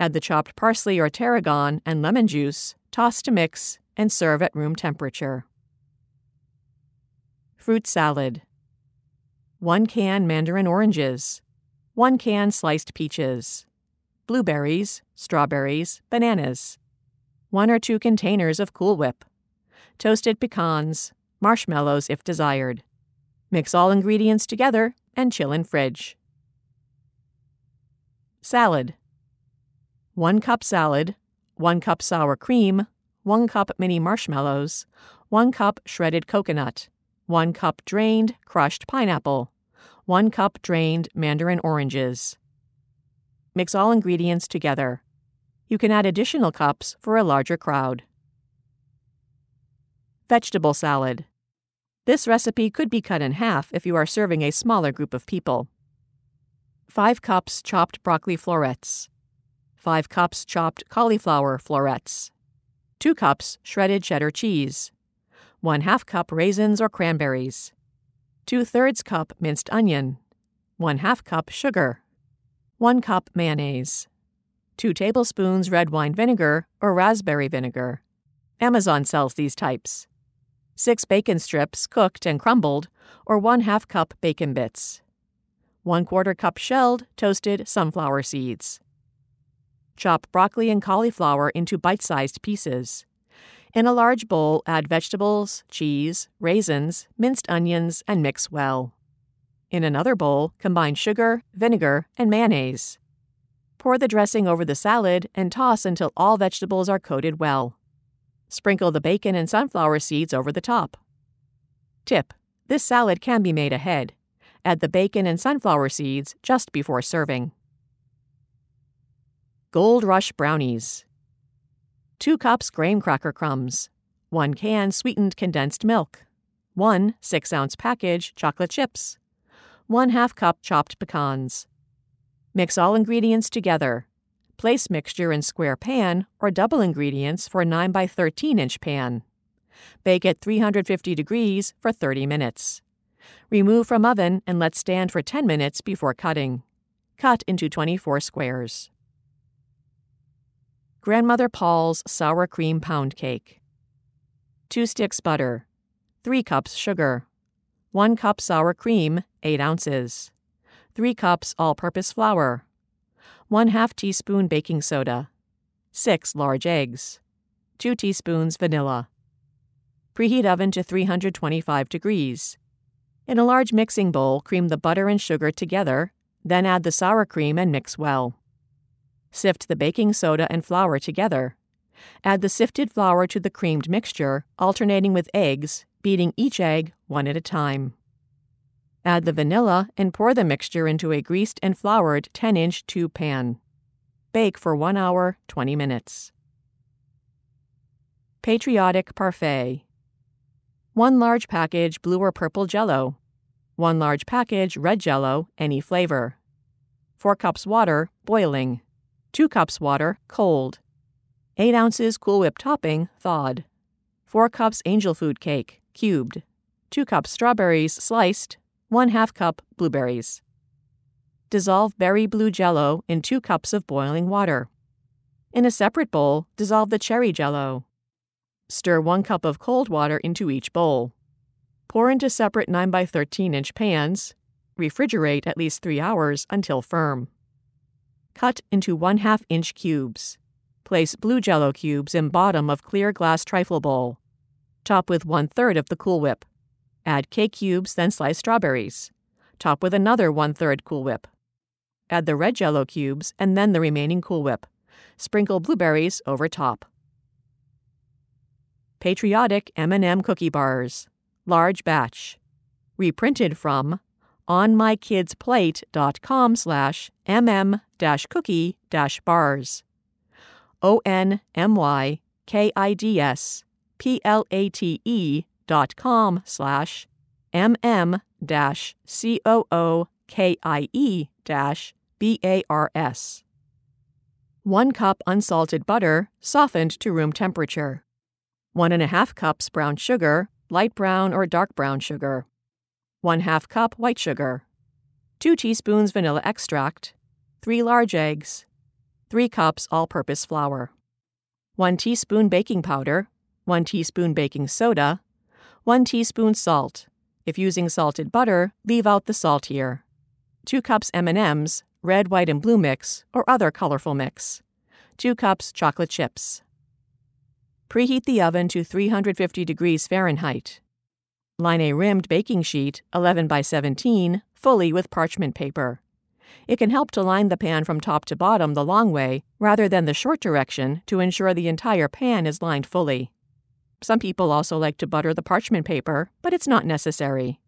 Add the chopped parsley or tarragon and lemon juice, toss to mix, and serve at room temperature. Fruit salad. 1 can mandarin oranges, 1 can sliced peaches, blueberries, strawberries, bananas, 1 or 2 containers of Cool Whip, toasted pecans, marshmallows if desired. Mix all ingredients together and chill in fridge. Salad. 1 cup salad, 1 cup sour cream, 1 cup mini marshmallows, 1 cup shredded coconut, 1 cup drained crushed pineapple, 1 cup drained mandarin oranges. Mix all ingredients together. You can add additional cups for a larger crowd. Vegetable salad. This recipe could be cut in half if you are serving a smaller group of people. 5 cups chopped broccoli florets. 5 cups chopped cauliflower florets. 2 cups shredded cheddar cheese. 1 2 cup raisins or cranberries. 2 thirds cup minced onion. 1 2 cup sugar. 1 cup mayonnaise. 2 tablespoons red wine vinegar or raspberry vinegar. Amazon sells these types. 6 bacon strips cooked and crumbled, or 1 2 cup bacon bits. 1 quarter cup shelled, toasted sunflower seeds. Chop broccoli and cauliflower into bite sized pieces. In a large bowl, add vegetables, cheese, raisins, minced onions, and mix well. In another bowl, combine sugar, vinegar, and mayonnaise. Pour the dressing over the salad and toss until all vegetables are coated well. Sprinkle the bacon and sunflower seeds over the top. Tip this salad can be made ahead. Add the bacon and sunflower seeds just before serving. Gold Rush Brownies 2 cups graham cracker crumbs, 1 can sweetened condensed milk, 1 6 ounce package chocolate chips, 1 2 cup chopped pecans. Mix all ingredients together. Place mixture in square pan or double ingredients for a 9 by 13 inch pan. Bake at 350 degrees for 30 minutes. Remove from oven and let stand for 10 minutes before cutting. Cut into 24 squares. Grandmother Paul's Sour Cream Pound Cake. 2 sticks butter. 3 cups sugar. 1 cup sour cream, 8 ounces. 3 cups all purpose flour. 1 2 teaspoon baking soda. 6 large eggs. 2 teaspoons vanilla. Preheat oven to 325 degrees. In a large mixing bowl, cream the butter and sugar together, then add the sour cream and mix well. Sift the baking soda and flour together. Add the sifted flour to the creamed mixture, alternating with eggs, beating each egg one at a time. Add the vanilla and pour the mixture into a greased and floured 10 inch tube pan. Bake for 1 hour, 20 minutes. Patriotic Parfait 1 large package blue or purple jello. 1 large package red jello, any flavor. 4 cups water, boiling. 2 cups water, cold. 8 ounces Cool Whip topping, thawed. 4 cups angel food cake, cubed. 2 cups strawberries, sliced. 1 2 cup blueberries. Dissolve berry blue jello in 2 cups of boiling water. In a separate bowl, dissolve the cherry jello. Stir 1 cup of cold water into each bowl. Pour into separate 9 by 13 inch pans. Refrigerate at least 3 hours until firm cut into 1 2 inch cubes. Place blue jello cubes in bottom of clear glass trifle bowl. Top with one third of the Cool Whip. Add cake cubes, then slice strawberries. Top with another one third Cool Whip. Add the red jello cubes and then the remaining Cool Whip. Sprinkle blueberries over top. Patriotic M&M cookie bars, large batch. Reprinted from onmykidsplate.com slash mm cookie bars. O N M Y K I D S P L A T E dot com slash mm dash C O O K I E dash B A R S. 1 cup unsalted butter, softened to room temperature. 1 and a half cups brown sugar, light brown or dark brown sugar. 1 half cup white sugar, 2 teaspoons vanilla extract, 3 large eggs, 3 cups all purpose flour, 1 teaspoon baking powder, 1 teaspoon baking soda, 1 teaspoon salt. If using salted butter, leave out the salt here. 2 cups M&Ms, red, white, and blue mix, or other colorful mix. 2 cups chocolate chips. Preheat the oven to 350 degrees Fahrenheit. Line a rimmed baking sheet, 11 by 17, fully with parchment paper. It can help to line the pan from top to bottom the long way rather than the short direction to ensure the entire pan is lined fully. Some people also like to butter the parchment paper, but it's not necessary.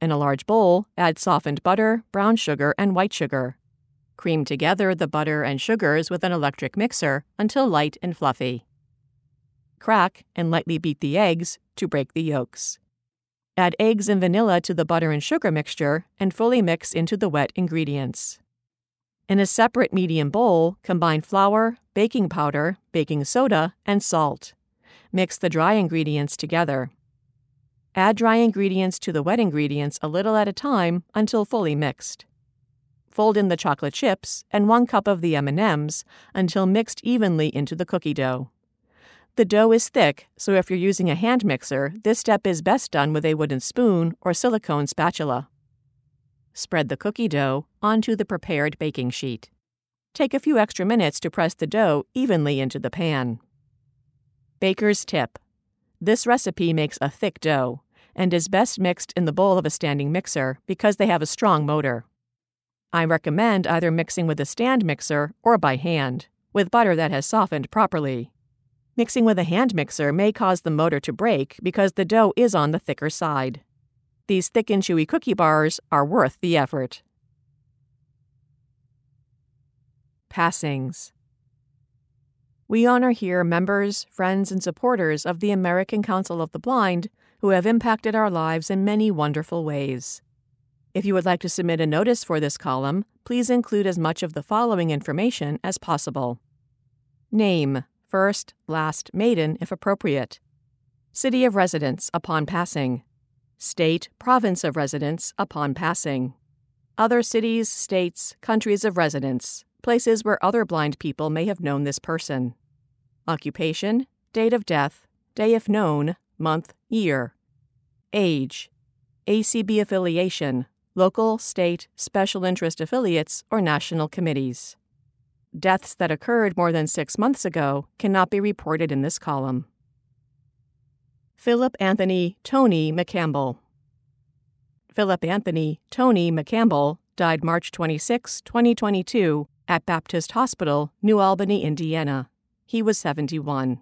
In a large bowl, add softened butter, brown sugar, and white sugar. Cream together the butter and sugars with an electric mixer until light and fluffy. crack, and lightly beat the eggs to break the yolks. Add eggs and vanilla to the butter and sugar mixture and fully mix into the wet ingredients. In a separate medium bowl, combine flour, baking powder, baking soda, and salt. Mix the dry ingredients together. Add dry ingredients to the wet ingredients a little at a time until fully mixed. Fold in the chocolate chips and 1 cup of the M&Ms until mixed evenly into the cookie dough. The dough is thick, so if you're using a hand mixer, this step is best done with a wooden spoon or silicone spatula. Spread the cookie dough onto the prepared baking sheet. Take a few extra minutes to press the dough evenly into the pan. Baker's tip this recipe makes a thick dough and is best mixed in the bowl of a standing mixer because they have a strong motor. I recommend either mixing with a stand mixer or by hand, with butter that has softened properly. Mixing with a hand mixer may cause the motor to break because the dough is on the thicker side. These thick and chewy cookie bars are worth the effort. Passings We honor here members, friends, and supporters of the American Council of the Blind who have impacted our lives in many wonderful ways. If you would like to submit a notice for this column, please include as much of the following information as possible Name, first, last, maiden, if appropriate. City of residence upon passing. State, province of residence upon passing. Other cities, states, countries of residence, places where other blind people may have known this person. Occupation, date of death, day if known, month, year. Age, ACB affiliation, local, state, special interest affiliates, or national committees. Deaths that occurred more than six months ago cannot be reported in this column. Philip Anthony Tony McCampbell. Philip Anthony Tony McCampbell died March 26, 2022, at Baptist Hospital, New Albany, Indiana. He was 71.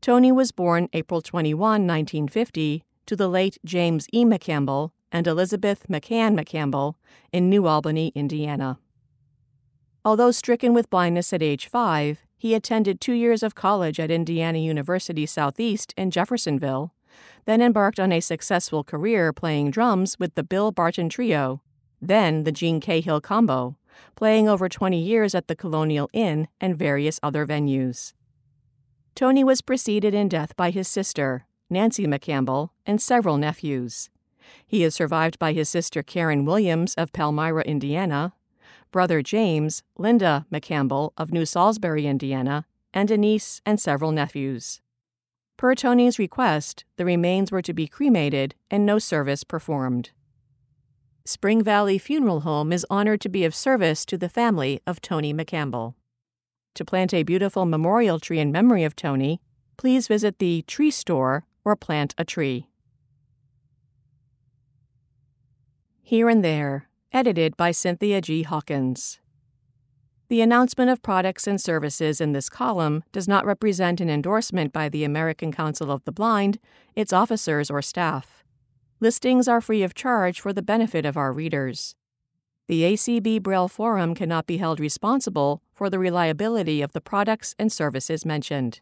Tony was born April 21, 1950, to the late James E. McCampbell and Elizabeth McCann McCampbell in New Albany, Indiana. Although stricken with blindness at age five, he attended two years of college at Indiana University Southeast in Jeffersonville, then embarked on a successful career playing drums with the Bill Barton Trio, then the Gene Cahill Combo, playing over 20 years at the Colonial Inn and various other venues. Tony was preceded in death by his sister, Nancy McCampbell, and several nephews. He is survived by his sister Karen Williams of Palmyra, Indiana, brother James, Linda McCampbell of New Salisbury, Indiana, and a niece and several nephews. Per Tony's request, the remains were to be cremated and no service performed. Spring Valley Funeral Home is honored to be of service to the family of Tony McCampbell. To plant a beautiful memorial tree in memory of Tony, please visit the tree store or plant a tree. Here and There, edited by Cynthia G. Hawkins. The announcement of products and services in this column does not represent an endorsement by the American Council of the Blind, its officers, or staff. Listings are free of charge for the benefit of our readers. The ACB Braille Forum cannot be held responsible for the reliability of the products and services mentioned.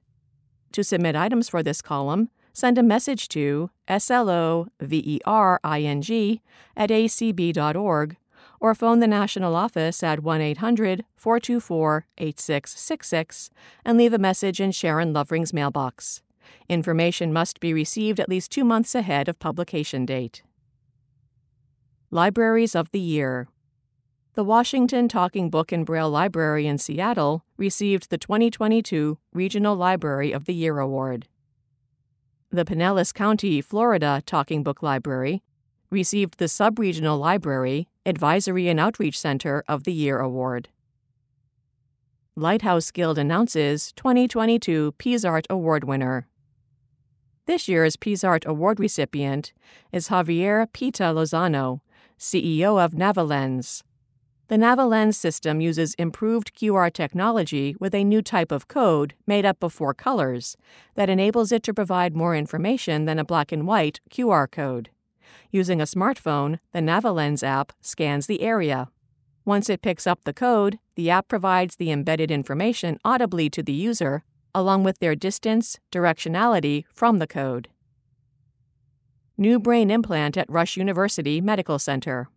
To submit items for this column, send a message to slovering at acb.org or phone the national office at 1 800 424 8666 and leave a message in Sharon Lovering's mailbox. Information must be received at least two months ahead of publication date. Libraries of the Year The Washington Talking Book and Braille Library in Seattle received the 2022 Regional Library of the Year Award the Pinellas County, Florida Talking Book Library received the Subregional Library Advisory and Outreach Center of the Year Award. Lighthouse Guild announces 2022 Pisart Award winner. This year's Pisart Award recipient is Javier Pita Lozano, CEO of NaviLens, the NaviLens system uses improved QR technology with a new type of code made up of four colors that enables it to provide more information than a black and white QR code. Using a smartphone, the NaviLens app scans the area. Once it picks up the code, the app provides the embedded information audibly to the user, along with their distance, directionality from the code. New brain implant at Rush University Medical Center.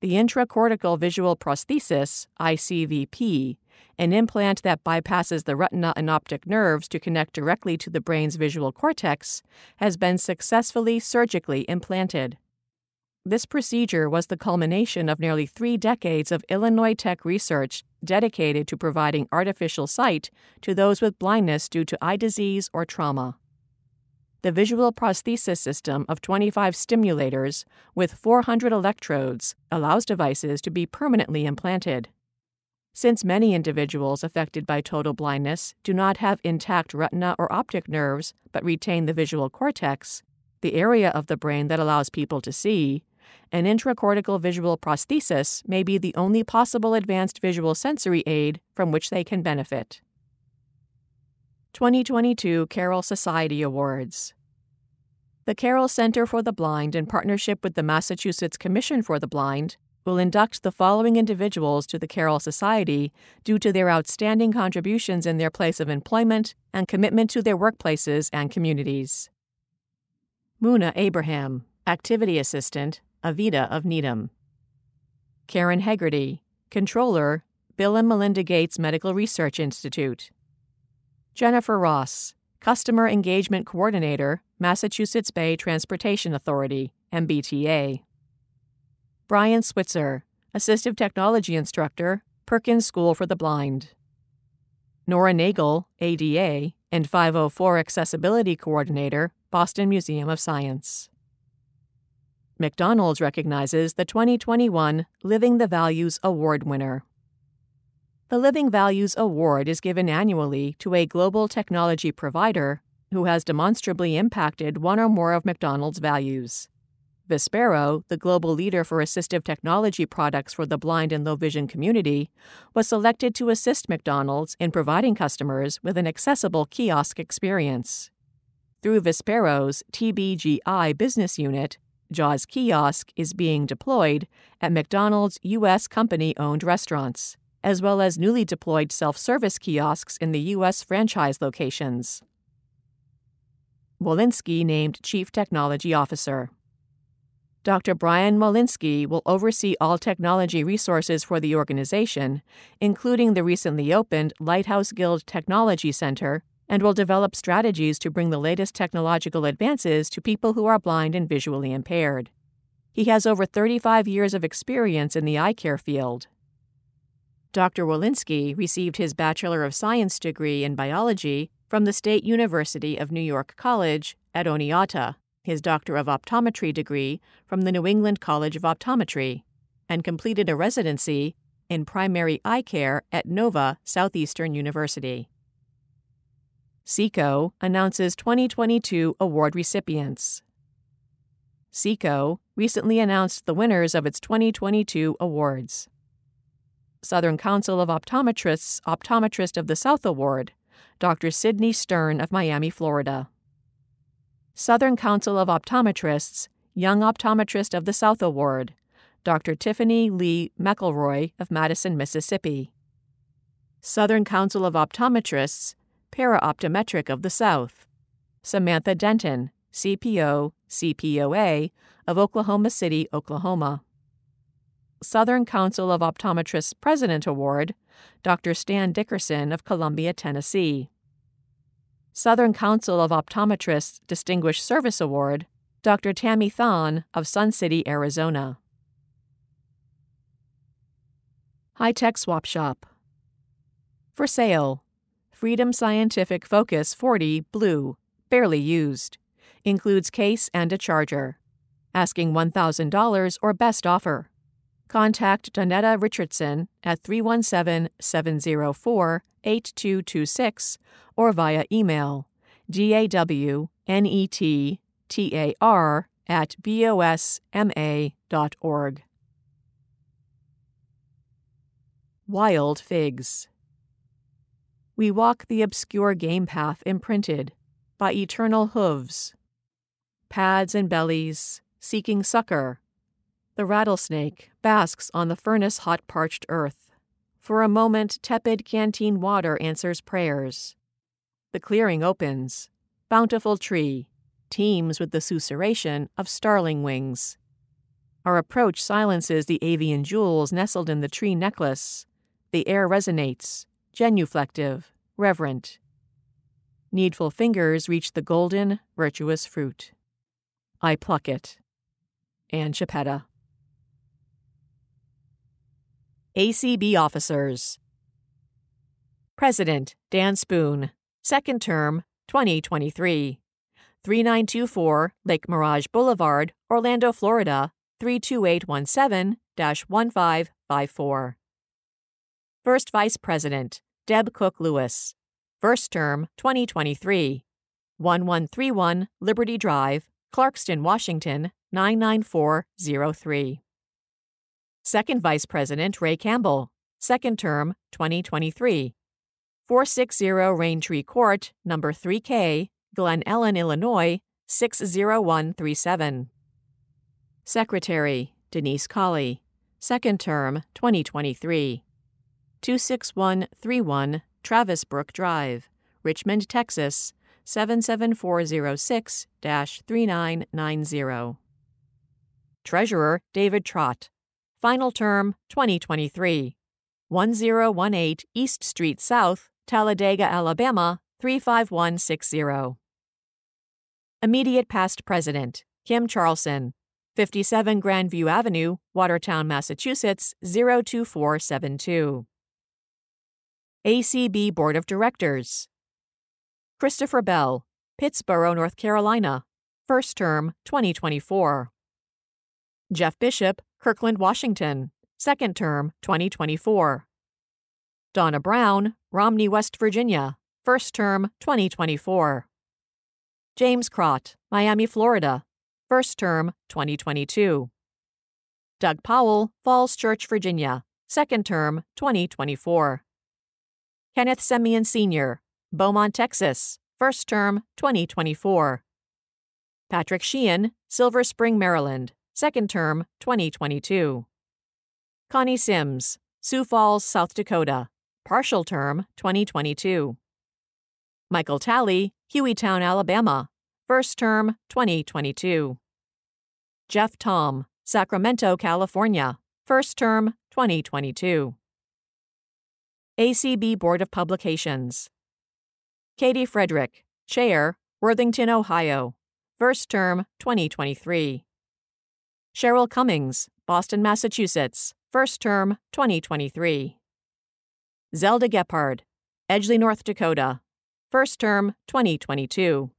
The intracortical visual prosthesis, ICVP, an implant that bypasses the retina and optic nerves to connect directly to the brain's visual cortex, has been successfully surgically implanted. This procedure was the culmination of nearly three decades of Illinois Tech research dedicated to providing artificial sight to those with blindness due to eye disease or trauma. The visual prosthesis system of 25 stimulators with 400 electrodes allows devices to be permanently implanted. Since many individuals affected by total blindness do not have intact retina or optic nerves but retain the visual cortex, the area of the brain that allows people to see, an intracortical visual prosthesis may be the only possible advanced visual sensory aid from which they can benefit. 2022 Carroll Society Awards The Carroll Center for the Blind, in partnership with the Massachusetts Commission for the Blind, will induct the following individuals to the Carroll Society due to their outstanding contributions in their place of employment and commitment to their workplaces and communities. Muna Abraham, Activity Assistant, Avita of Needham. Karen Hegarty, Controller, Bill and Melinda Gates Medical Research Institute. Jennifer Ross, Customer Engagement Coordinator, Massachusetts Bay Transportation Authority, MBTA. Brian Switzer, Assistive Technology Instructor, Perkins School for the Blind. Nora Nagel, ADA, and 504 Accessibility Coordinator, Boston Museum of Science. McDonald's recognizes the 2021 Living the Values Award winner. The Living Values Award is given annually to a global technology provider who has demonstrably impacted one or more of McDonald's values. Vispero, the global leader for assistive technology products for the blind and low vision community, was selected to assist McDonald's in providing customers with an accessible kiosk experience. Through Vispero's TPGi business unit, JAWS kiosk is being deployed at McDonald's U.S. company owned restaurants, as well as newly deployed self service kiosks in the U.S. franchise locations. Wolynski named Chief Technology Officer. Dr. Bryan Wolynski will oversee all technology resources for the organization, including the recently opened Lighthouse Guild Technology Center and will develop strategies to bring the latest technological advances to people who are blind and visually impaired. He has over 35 years of experience in the eye care field. Dr. Wolynski received his Bachelor of Science degree in biology from the State University of New York College at Oneonta, his Doctor of Optometry degree from the New England College of Optometry, and completed a residency in primary eye care at Nova Southeastern University. Seco announces 2022 award recipients. Seco recently announced the winners of its 2022 awards. Southern Council of Optometrists Optometrist of the South Award, Dr. Sidney Stern of Miami, Florida. Southern Council of Optometrists Young Optometrist of the South Award, Dr. Tiffany Lee McElroy of Madison, Mississippi. Southern Council of Optometrists Para-Optometric of the South, Samantha Denton, CPO, CPOA of Oklahoma City, Oklahoma. Southern Council of Optometrists President Award, Dr. Stan Dickerson of Columbia, Tennessee. Southern Council of Optometrists Distinguished Service Award, Dr. Tammy Thon of Sun City, Arizona. High Tech Swap Shop. For sale Freedom Scientific Focus 40 Blue, barely used. Includes case and a charger. Asking $1,000 or best offer. Contact Donetta Richardson at 317 704 8226 or via email dawnetar at bosma.org. Wild Figs we walk the obscure game path imprinted by eternal hooves, pads and bellies, seeking succor. The rattlesnake basks on the furnace hot parched earth. For a moment, tepid canteen water answers prayers. The clearing opens. Bountiful tree teems with the susurration of starling wings. Our approach silences the avian jewels nestled in the tree necklace. The air resonates, genuflective, reverent. Needful fingers reach the golden, virtuous fruit. I pluck it. Ann Chiappetta. ACB Officers President Dan Spoone, second term, 2023. 3924 Lake Mirage Boulevard, Orlando, Florida 32817 1554. First Vice President Deb Cook Lewis, first term 2023. 1131 Liberty Drive, Clarkston, Washington 99403. Second Vice President Ray Campbell, second term 2023. 460 Raintree Court, number 3K, Glen Ellyn, Illinois 60137. Secretary Denise Colley, second term 2023. 26131 Travis Brook Drive, Richmond, Texas 77406 3990. Treasurer David Trott, final term 2023. 1018 East Street South, Talladega, Alabama 35160. Immediate past president Kim Charlson, 57 Grandview Avenue, Watertown, Massachusetts 02472. ACB Board of Directors Christopher Bell, Pittsboro, North Carolina, first term 2024. Jeff Bishop, Kirkland, Washington, second term 2024. Donna Brown, Romney, West Virginia, first term 2024. James Kracht, Miami, Florida, first term 2022. Doug Powell, Falls Church, Virginia, second term 2024. Kenneth Semien Sr., Beaumont, Texas, first term 2024. Patrick Sheehan, Silver Spring, Maryland, second term 2022. Connie Sims, Sioux Falls, South Dakota, partial term 2022. Michael Talley, Hueytown, Alabama, first term 2022. Jeff Thom, Sacramento, California, first term 2022. ACB Board of Publications. Katie Frederick, Chair, Worthington, Ohio, first term 2023. Cheryl Cummings, Boston, Massachusetts, first term 2023. Zelda Gebhard, Edgeley, North Dakota, first term 2022.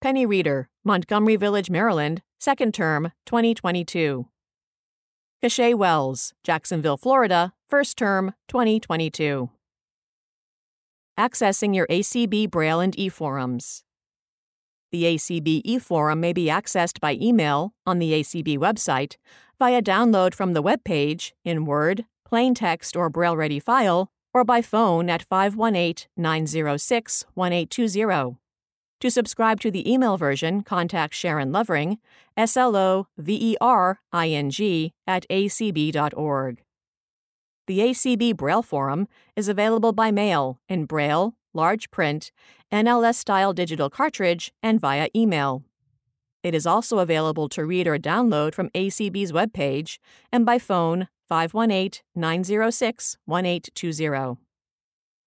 Penny Reeder, Montgomery Village, Maryland, second term 2022. Cachet Wells, Jacksonville, Florida, first term 2022. Accessing your ACB Braille and e-forums. The ACB e-forum may be accessed by email on the ACB website, via download from the web page in Word, plain text, or Braille ready file, or by phone at 518 906 1820. To subscribe to the email version, contact Sharon Lovering, S L O V E R I N G, at acb.org. The ACB Braille Forum is available by mail in Braille, large print, NLS style digital cartridge, and via email. It is also available to read or download from ACB's webpage and by phone 518 906 1820.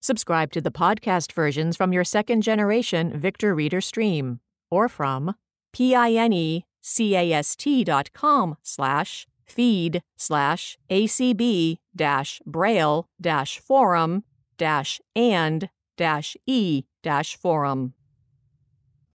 Subscribe to the podcast versions from your second generation Victor Reader stream or from pinecast.com slash feed slash acb dash braille dash forum dash and dash e forum.